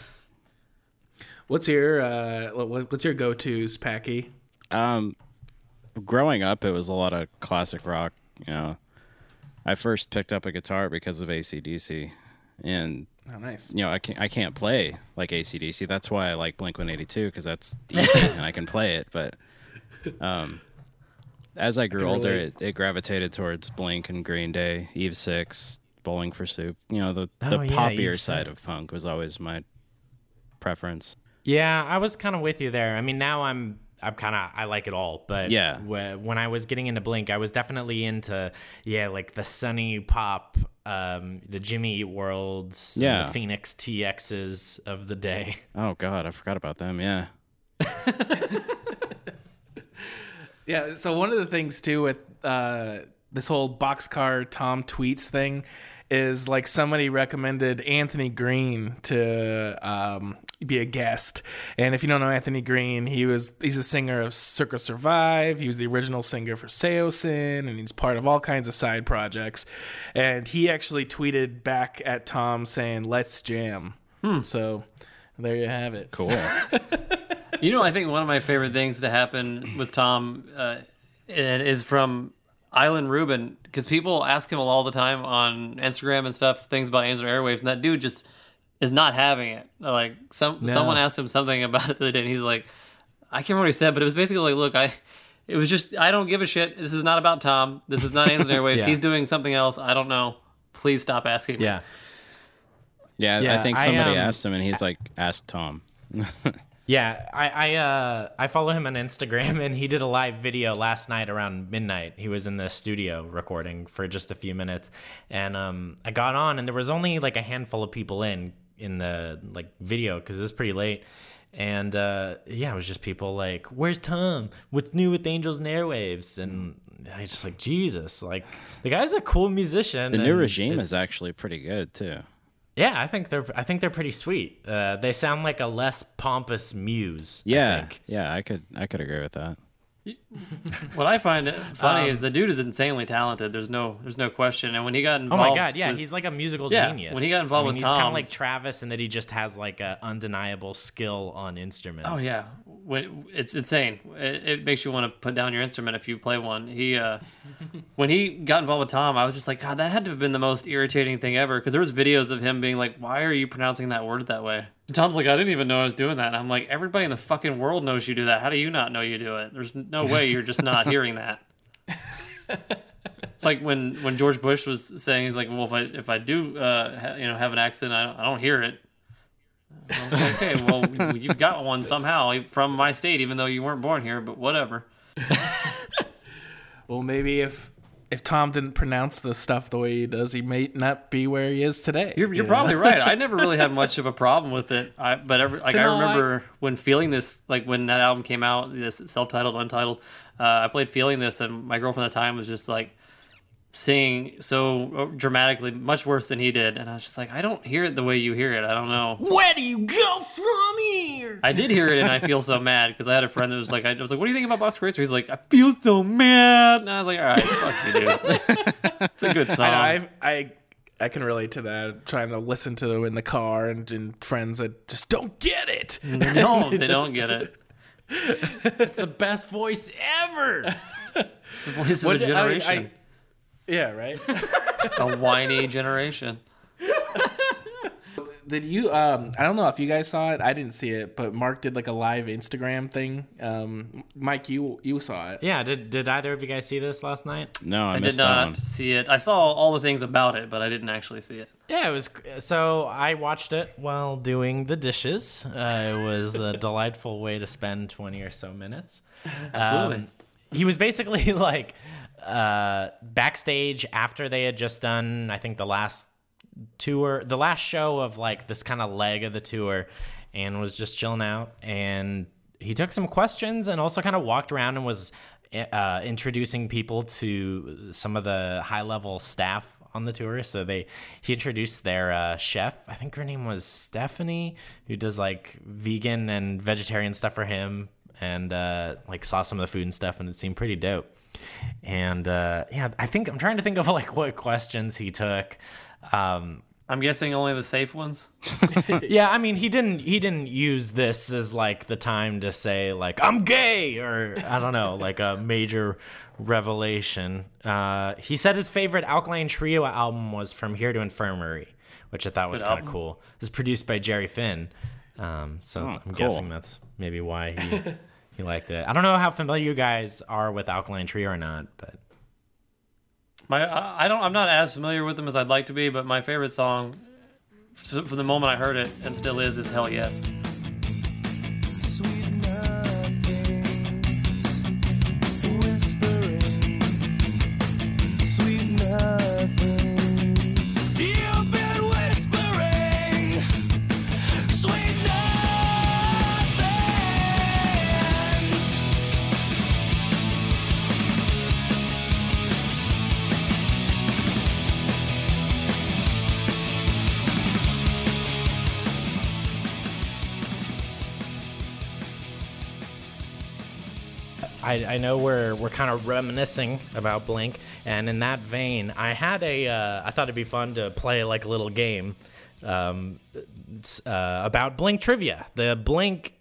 what's your uh? what- What's your go tos, Packy? Um, growing up, it was a lot of classic rock. You know, I first picked up a guitar because of ACDC, and Oh, nice. you know, I can't I can't play like ACDC. That's why I like Blink One Eighty Two because that's easy and I can play it. But um, as I grew can older, relate. it, it gravitated towards Blink and Green Day, Eve Six, Bowling for Soup. You know, the the Oh, yeah, poppier Eve side of punk was always my preference. Yeah, I was kind of with you there. I mean, now I'm I'm kind of I like it all, but Yeah. wh- when I was getting into Blink, I was definitely into yeah, like the sunny pop, um, the Jimmy Eat Worlds, Yeah. the Phoenix TXs of the day. Oh God, I forgot about them. Yeah. Yeah. So one of the things too with uh, this whole boxcar Tom tweets thing is like somebody recommended Anthony Green to um, be a guest. And if you don't know Anthony Green, he was he's a singer of Circa Survive. He was the original singer for Saosin, and he's part of all kinds of side projects. And he actually tweeted back at Tom saying, "Let's jam." So there you have it. Cool. You know, I think one of my favorite things to happen with Tom uh, and is from Ilan Rubin because people ask him all the time on Instagram and stuff things about Angel Airwaves, and that dude just is not having it. Like some someone asked him something about it the other day, and he's like, I can't remember what he said, but it was basically like, look, I. It was just I don't give a shit. This is not about Tom. This is not Angel Airwaves. Yeah. He's doing something else. I don't know. Please stop asking me. Yeah. Yeah, Yeah, I think I, somebody um, asked him, and he's like, "Ask Tom." Yeah, I I uh I follow him on Instagram and he did a live video last night around midnight. He was in the studio recording for just a few minutes. And um I got on and there was only like a handful of people in in the like video cuz it was pretty late. And uh yeah, it was just people like, "Where's Tom? What's new with Angels and Airwaves?" And I just like, "Jesus, like the guy's a cool musician." The new regime is actually pretty good too. Yeah, I think they're I think they're pretty sweet. Uh they sound like a less pompous Muse. I Yeah, think. yeah, I could, I could agree with that. What I find funny Um, is the dude is insanely talented. There's no, there's no question. And when he got involved, Oh involved, my god, yeah, with- he's like a musical Yeah, genius. when he got involved I mean, with he's kind of like Travis in that he just has like a undeniable skill on instruments. Oh yeah, when, it's insane. It, it makes you want to put down your instrument if you play one. He, uh, when he got involved with Tom, I was just like, God, that had to have been the most irritating thing ever. Because there was videos of him being like, Why are you pronouncing that word that way? And Tom's like, I didn't even know I was doing that. And I'm like, Everybody in the fucking world knows you do that. How do you not know you do it? There's no way you're just not hearing that. It's like when, when George Bush was saying he's like, well, if I if I do uh, ha, you know have an accent, I don't, I don't hear it. Okay, well, you've got one somehow from my state, even though you weren't born here. But whatever. Well, maybe if if Tom didn't pronounce the stuff the way he does, he may not be where he is today. You're, you're you know? probably right. I never really had much of a problem with it. I, but every, like I No, I- remember when feeling this, like when that album came out, this self-titled, untitled. Uh, I played feeling this, and my girlfriend at the time was just like singing so uh, dramatically, much worse than he did, and I was just like, I don't hear it the way you hear it. I don't know. Where do you go from here? I did hear it, and I feel so mad because I had a friend that was like, I was like, "What do you think about Box Racer?" He's like, "I feel so mad," and I was like, "All right, fuck you, dude. it's a good song." I, know, I I can relate to that. Trying to listen to them in the car and, and friends that just don't get it. they don't. They don't get it. It's the best voice ever. It's the voice of What a did- I- I- generation, yeah, right. a whiny generation. did you? Um, I don't know if you guys saw it. I didn't see it, but Mark did like a live Instagram thing. Um, Mike, you you saw it. yeah, did did either of you guys see this last night? No, I, I did missed that not one. see it. I saw all the things about it, but I didn't actually see it. Yeah, it was. So I watched it while doing the dishes. Uh, it was a delightful way to spend twenty or so minutes. Absolutely. Um, he was basically like uh, backstage after they had just done, I think, the last tour, the last show of like this kind of leg of the tour, and was just chilling out. And he took some questions and also kind of walked around and was uh, introducing people to some of the high level staff on the tour. So they he introduced their uh, chef. I think her name was Stephanie, who does like vegan and vegetarian stuff for him, and uh, like saw some of the food and stuff, and it seemed pretty dope. And uh, yeah, I think I'm trying to think of like what questions he took. Um, I'm guessing only the safe ones. yeah, I mean, he didn't he didn't use this as like the time to say like I'm gay or I don't know, like a major revelation. Uh, he said his favorite Alkaline Trio album was From Here to Infirmary, which I thought was kind of cool. This is produced by Jerry Finn, um, so I'm cool. guessing that's maybe why he he liked it. I don't know how familiar you guys are with Alkaline Trio or not, but My, I I don't. I'm not as familiar with them as I'd like to be, but my favorite song, from the moment I heard it and still is, is "Hell Yes." Sweet I, I know we're we're kind of reminiscing about Blink, and in that vein, I had a uh, I thought it'd be fun to play like a little game um, uh, about Blink trivia. The Blink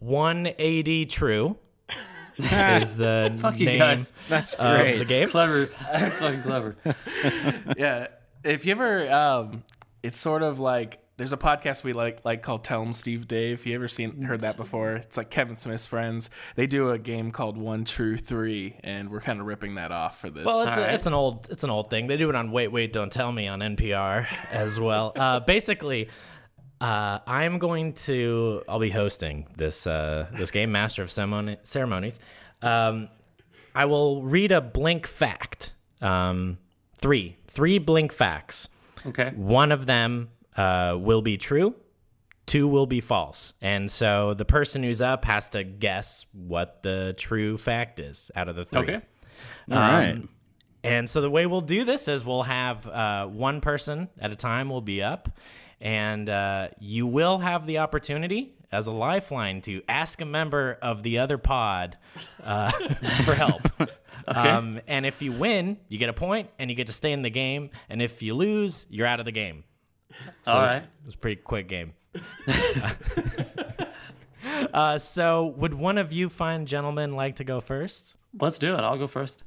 180 True is the Fuck you name guys. That's of great. the game. Clever. That's fucking clever. yeah. If you ever, um, it's sort of like there's a podcast we like like called Tell 'em Steve Dave. You ever seen heard that before? It's like Kevin Smith's friends. They do a game called One True Three, and we're kind of ripping that off for this. Well, it's, a, Alright. it's an old it's an old thing. They do it on Wait Wait Don't Tell Me on NPR as well. Uh, basically, uh, I'm going to I'll be hosting this uh, this game, Master of Ceremony, Ceremonies. Um, I will read a Blink fact. Um, three three Blink facts. Okay. One of them uh, will be true. Two will be false. And so the person who's up has to guess what the true fact is out of the three. Okay. All right. Um, And so the way we'll do this is we'll have uh, one person at a time will be up, and uh, you will have the opportunity as a lifeline to ask a member of the other pod uh, for help. Um, and if you win, you get a point, and you get to stay in the game. And if you lose, you're out of the game. So All right. it was a pretty quick game. uh, so, would one of you fine gentlemen like to go first? Let's do it. I'll go first.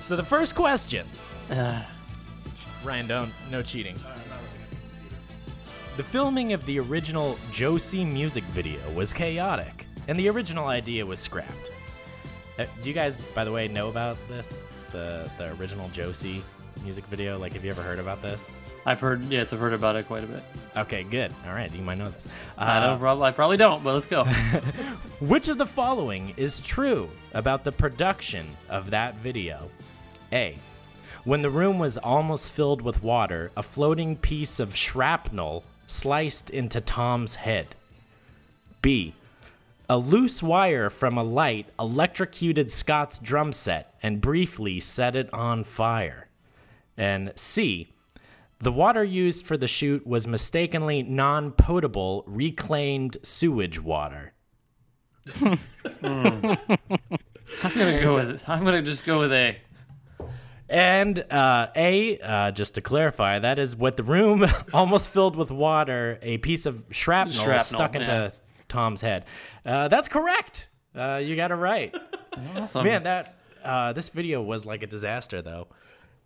So the first question. Ryan, don't no cheating. The filming of the original Josie music video was chaotic, and the original idea was scrapped. Uh, do you guys, by the way, know about this? The the original Josie music video? Like, have you ever heard about this? I've heard, yes, I've heard about it quite a bit. Okay, good. All right, you might know this. I, Uh, don't, prob- I probably don't, but let's go. Which of the following is true about the production of that video? A. When the room was almost filled with water, a floating piece of shrapnel sliced into Tom's head. B. A loose wire from a light electrocuted Scott's drum set and briefly set it on fire. And C. The water used for the shoot was mistakenly non potable reclaimed sewage water. I'm gonna go with it. I'm gonna just go with A. And uh, A, uh, just to clarify, that is with the room almost filled with water, a piece of shrapnel, Shrapnel, stuck into yeah. Tom's head. Uh, that's correct. Uh, you got it right. Awesome. Man, that uh, this video was like a disaster, though.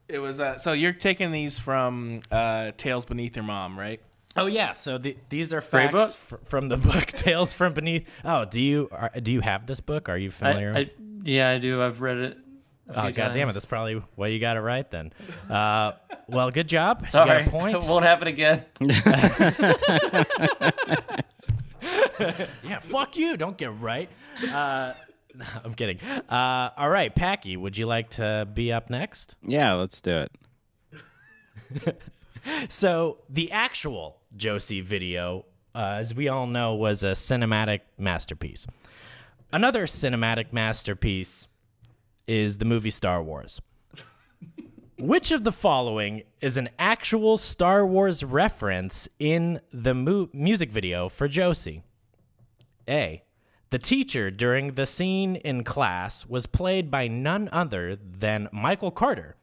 it was. Uh, so you're taking these from uh, Tales Beneath Your Mom, right? Oh yeah, so the, these are Great facts fr- from the book Tales from Beneath. Oh, do you are, do you have this book? Are you I, familiar? I, yeah, I do. I've read it. Oh few god damn it! That's probably why you got it right then. Uh, well, good job. Sorry, You got a point. won't happen again. Yeah, fuck you. Don't get right. Uh, I'm kidding. Uh, all right, Packy, would you like to be up next? Yeah, let's do it. So, the actual Josie video, uh, as we all know, was a cinematic masterpiece. Another cinematic masterpiece is the movie Star Wars. Which of the following is an actual Star Wars reference in the mu- music video for Josie? A. The teacher during the scene in class was played by none other than Michael Carter,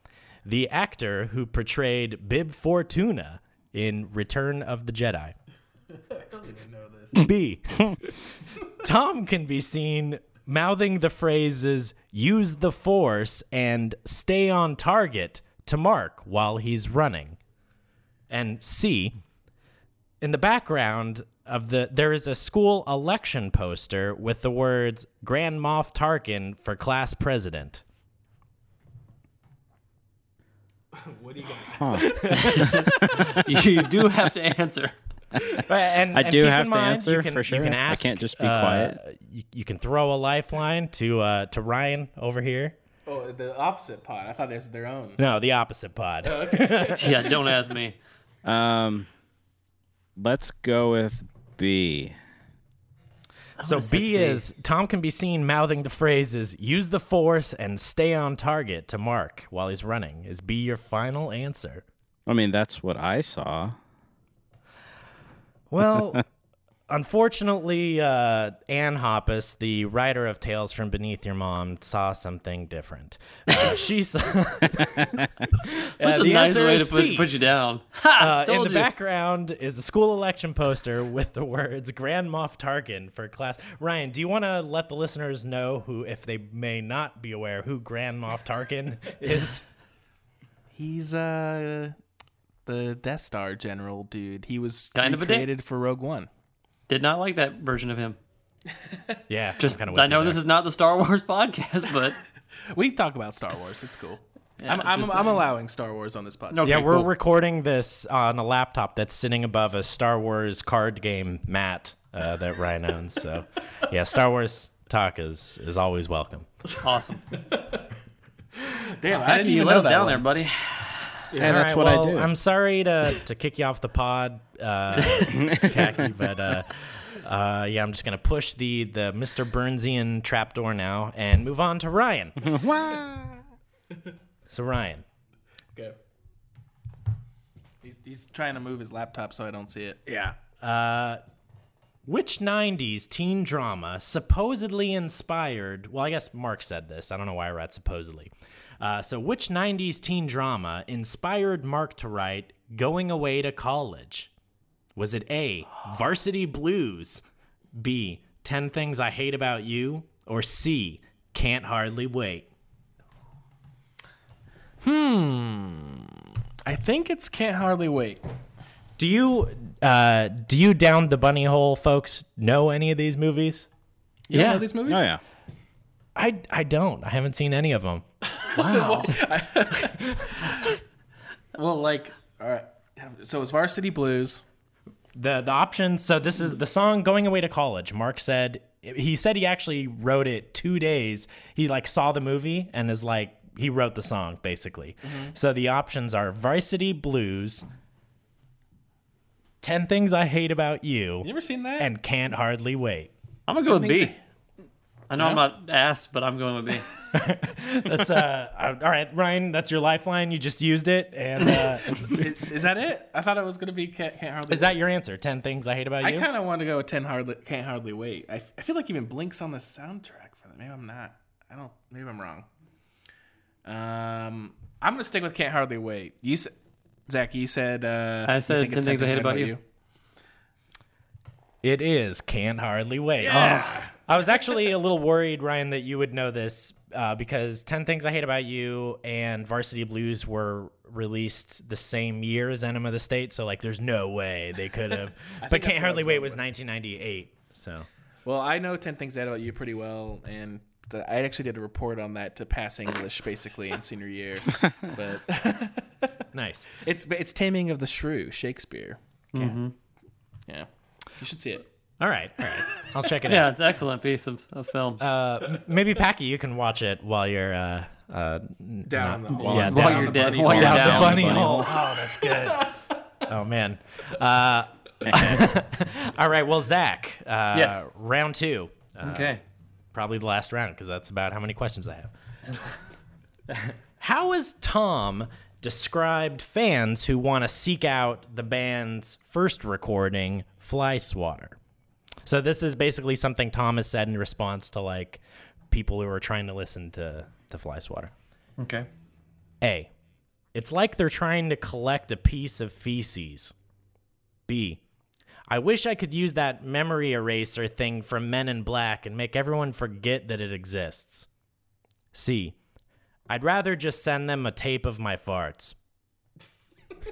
the actor who portrayed Bib Fortuna in Return of the Jedi. B. Tom can be seen mouthing the phrases use the force and stay on target to Mark while he's running. And C. In the background of the there is a school election poster with the words Grand Moff Tarkin for class president. What do you got? Huh. you do have to answer. And, I and do have in to answer, can, for You sure. can I can't just be uh, quiet. You, you can throw a lifeline to uh, to Ryan over here. Oh, the opposite pod. I thought it was their own. No, the opposite pod. Yeah, don't ask me. Um, let's go with B. So would've said B C. is Tom can be seen mouthing the phrases "use the force" and "stay on target" to Mark while he's running. Is B your final answer? I mean, that's what I saw. Well, unfortunately, uh, Anne Hoppus, the writer of Tales from Beneath Your Mom, saw something different. Uh, she saw. Such Uh, a nice way to put, put you down. Uh, Ha! in the you. background is a school election poster with the words Grand Moff Tarkin for class. Ryan, do you want to let the listeners know who, if they may not be aware, who Grand Moff Tarkin is? He's uh the Death Star general dude. He was Kind of a dick. created for Rogue One. Did not like that version of him. Yeah, Just kind of. I know this is not the Star Wars podcast, but We talk about Star Wars. It's cool. Yeah, I'm, I'm, I'm allowing Star Wars on this podcast. Okay, Yeah, we're cool. recording this on a laptop that's sitting above a Star Wars card game mat uh, that Ryan owns. So, yeah, Star Wars talk is is always welcome. awesome. Damn, How can you let us down there, buddy? Yeah, that's All what right, I do. I'm sorry to to kick you off the pod, uh, Khaki, but uh, uh, yeah, I'm just gonna push the the Mr. Burnsian trapdoor now and move on to Ryan. so Ryan, Go. He- He's trying to move his laptop so I don't see it. yeah, uh, which '90s teen drama supposedly inspired? Well, I guess Mark said this. I don't know why I read supposedly. Uh, so, which '90s teen drama inspired Mark to write "Going Away to College"? Was it A, Varsity Blues, B, 10 Things I Hate About You, or C, Can't Hardly Wait? Hmm. I think it's Can't Hardly Wait. Do you uh do you down the bunny hole folks know any of these movies? You Yeah. know these movies? Oh yeah. I I don't. I haven't seen any of them. Wow. Well, like, all right. So it's Varsity Blues. The the options so this is the song Going Away to College. Mark said he said he actually wrote it 2 days. He like saw the movie and is like he wrote the song basically. Mm-hmm. So the options are Varsity Blues, 10 Things I Hate About You, You ever seen that? and Can't Hardly Wait. I'm gonna go with B. I know I'm not asked, but I'm going with B. That's uh all right, Ryan, that's your lifeline. You just used it and uh is, is that it? I thought it was gonna be Can't, can't Hardly. is that your answer? 10 Things I Hate About I You? I kind of want to go with Ten Hardly Can't Hardly Wait. I, I feel like even Blink's on the soundtrack for that. Maybe I'm not. I don't. Maybe I'm wrong. Um, I'm gonna stick with Can't Hardly Wait. You said, Zach. You said. Uh, I said think it's 10 Things I Hate About You. It is Can't Hardly Wait. Yeah. I was actually a little worried, Ryan, that you would know this uh, because 10 Things I Hate About You and Varsity Blues were released the same year as Enema of the State. So, like, there's no way they could have. but Can't Hardly Wait was 1998. So, Well, I know Ten Things I Hate About You pretty well, and the, I actually did a report on that to pass English basically in senior year. But nice. it's it's Taming of the Shrew, Shakespeare. Mm-hmm. Yeah, you should see it. All right. All right. I'll check it Yeah, out. it's an excellent piece of, of film. Uh, maybe, Packy, you can watch it while you're. Uh, uh, Down in the hole. yeah, while down you're dead, bunny while you're down, down, the bunny, bunny hole. Oh, that's good. oh man. Uh, all right. Well, Zach. Uh, Yes. Round two. Uh, Okay. Probably the last round because that's about how many questions I have. how has Tom described fans who want to seek out the band's first recording, Fly Swatter? So this is basically something Tom has said in response to like people who are trying to listen to to Fly Swatter. Okay. A. It's like they're trying to collect a piece of feces. B. I wish I could use that memory eraser thing from Men in Black and make everyone forget that it exists. C. I'd rather just send them a tape of my farts.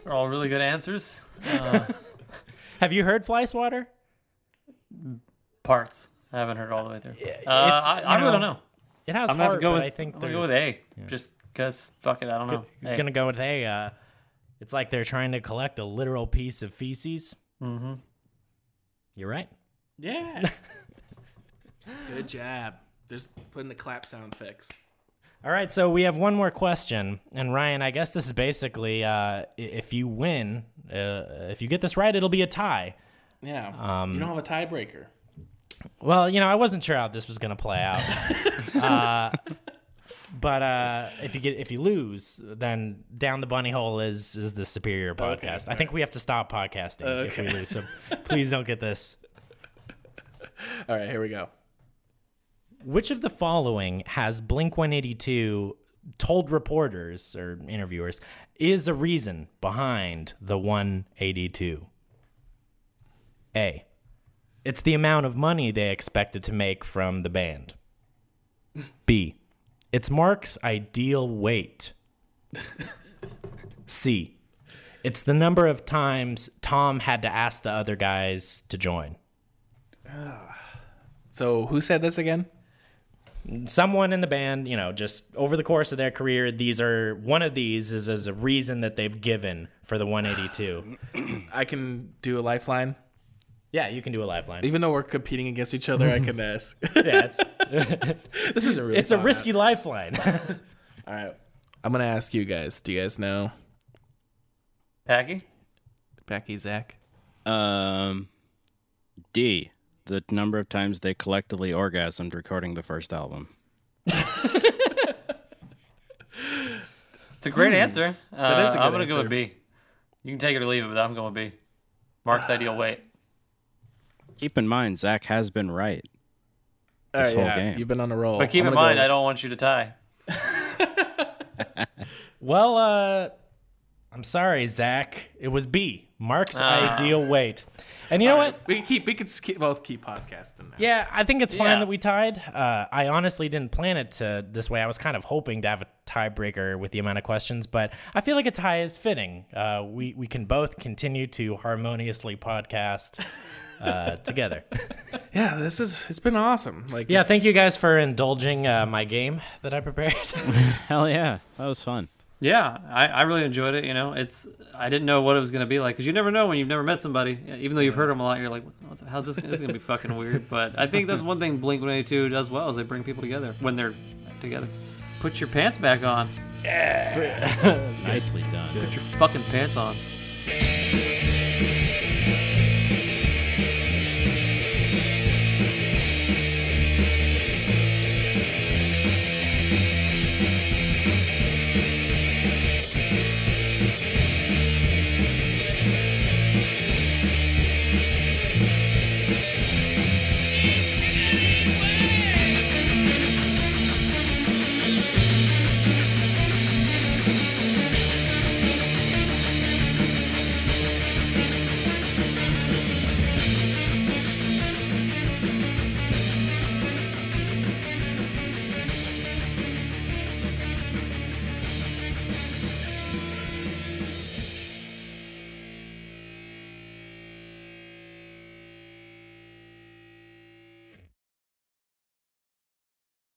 They're all really good answers. Uh, Have you heard Fly Swatter? Parts. I haven't heard all the way through. it's, Uh, I, I you really know, don't know. It has I'm gonna heart, go but with. I think I'm gonna go with there's- A. Just because. Fuck it. I don't know. He's A. gonna go with A. Uh, it's like they're trying to collect a literal piece of feces. Mm-hmm. You're right. Yeah. Good job. Just putting the clap sound fix. All right, so we have one more question, and Ryan, I guess this is basically uh, if you win, uh, if you get this right, it'll be a tie. Yeah. Um, you don't have a tiebreaker. Well, you know, I wasn't sure how this was going to play out. uh, But uh, if you get if you lose, then down the bunny hole is is the superior podcast. I think we have to stop podcasting if we lose. So please don't get this. All right, here we go. Which of the following has Blink 182 told reporters or interviewers is a reason behind the 182? A. It's the amount of money they expected to make from the band. B. It's Mark's ideal weight. C. It's the number of times Tom had to ask the other guys to join. So who said this again? someone in the band, you know, just over the course of their career, these are one of these is as a reason that they've given for the 182. I can do a lifeline. Yeah, you can do a lifeline. Even though we're competing against each other, I can ask. Yeah, it's, this isn't really. it's a thought risky lifeline. All right, I'm gonna ask you guys. Do you guys know Packy? Becky Zach? Um, D. The number of times they collectively orgasmed recording the first album. It's a great answer. Uh, is a good I'm gonna go with B. You can take it or leave it, but I'm going with B. Mark's ideal weight. Keep in mind, Zach has been right. This right, whole yeah, game. you've been on a roll. But keep I'm in mind, go- I don't want you to tie. well, uh, I'm sorry, Zach. It was B. Mark's Ah. ideal weight. And you know what? We can keep. We could keep, both keep podcasting now. Yeah, I think it's fine Yeah. that we tied. Uh, I honestly didn't plan it to this way. I was kind of hoping to have a tiebreaker with the amount of questions, but I feel like a tie is fitting. Uh, we we can both continue to harmoniously podcast uh, together. Yeah, this is. It's been awesome. Like, Yeah, it's- thank you guys for indulging uh, my game that I prepared. Hell yeah, that was fun. Yeah, I, I really enjoyed it. You know, it's I didn't know what it was gonna be like because you never know when you've never met somebody. Even though you've heard them a lot, you're like, what the, how's this? This is gonna be fucking weird. But I think that's one thing Blink 182 does well is they bring people together when they're together. Put your pants back on. Yeah, nicely done. Put your fucking pants on.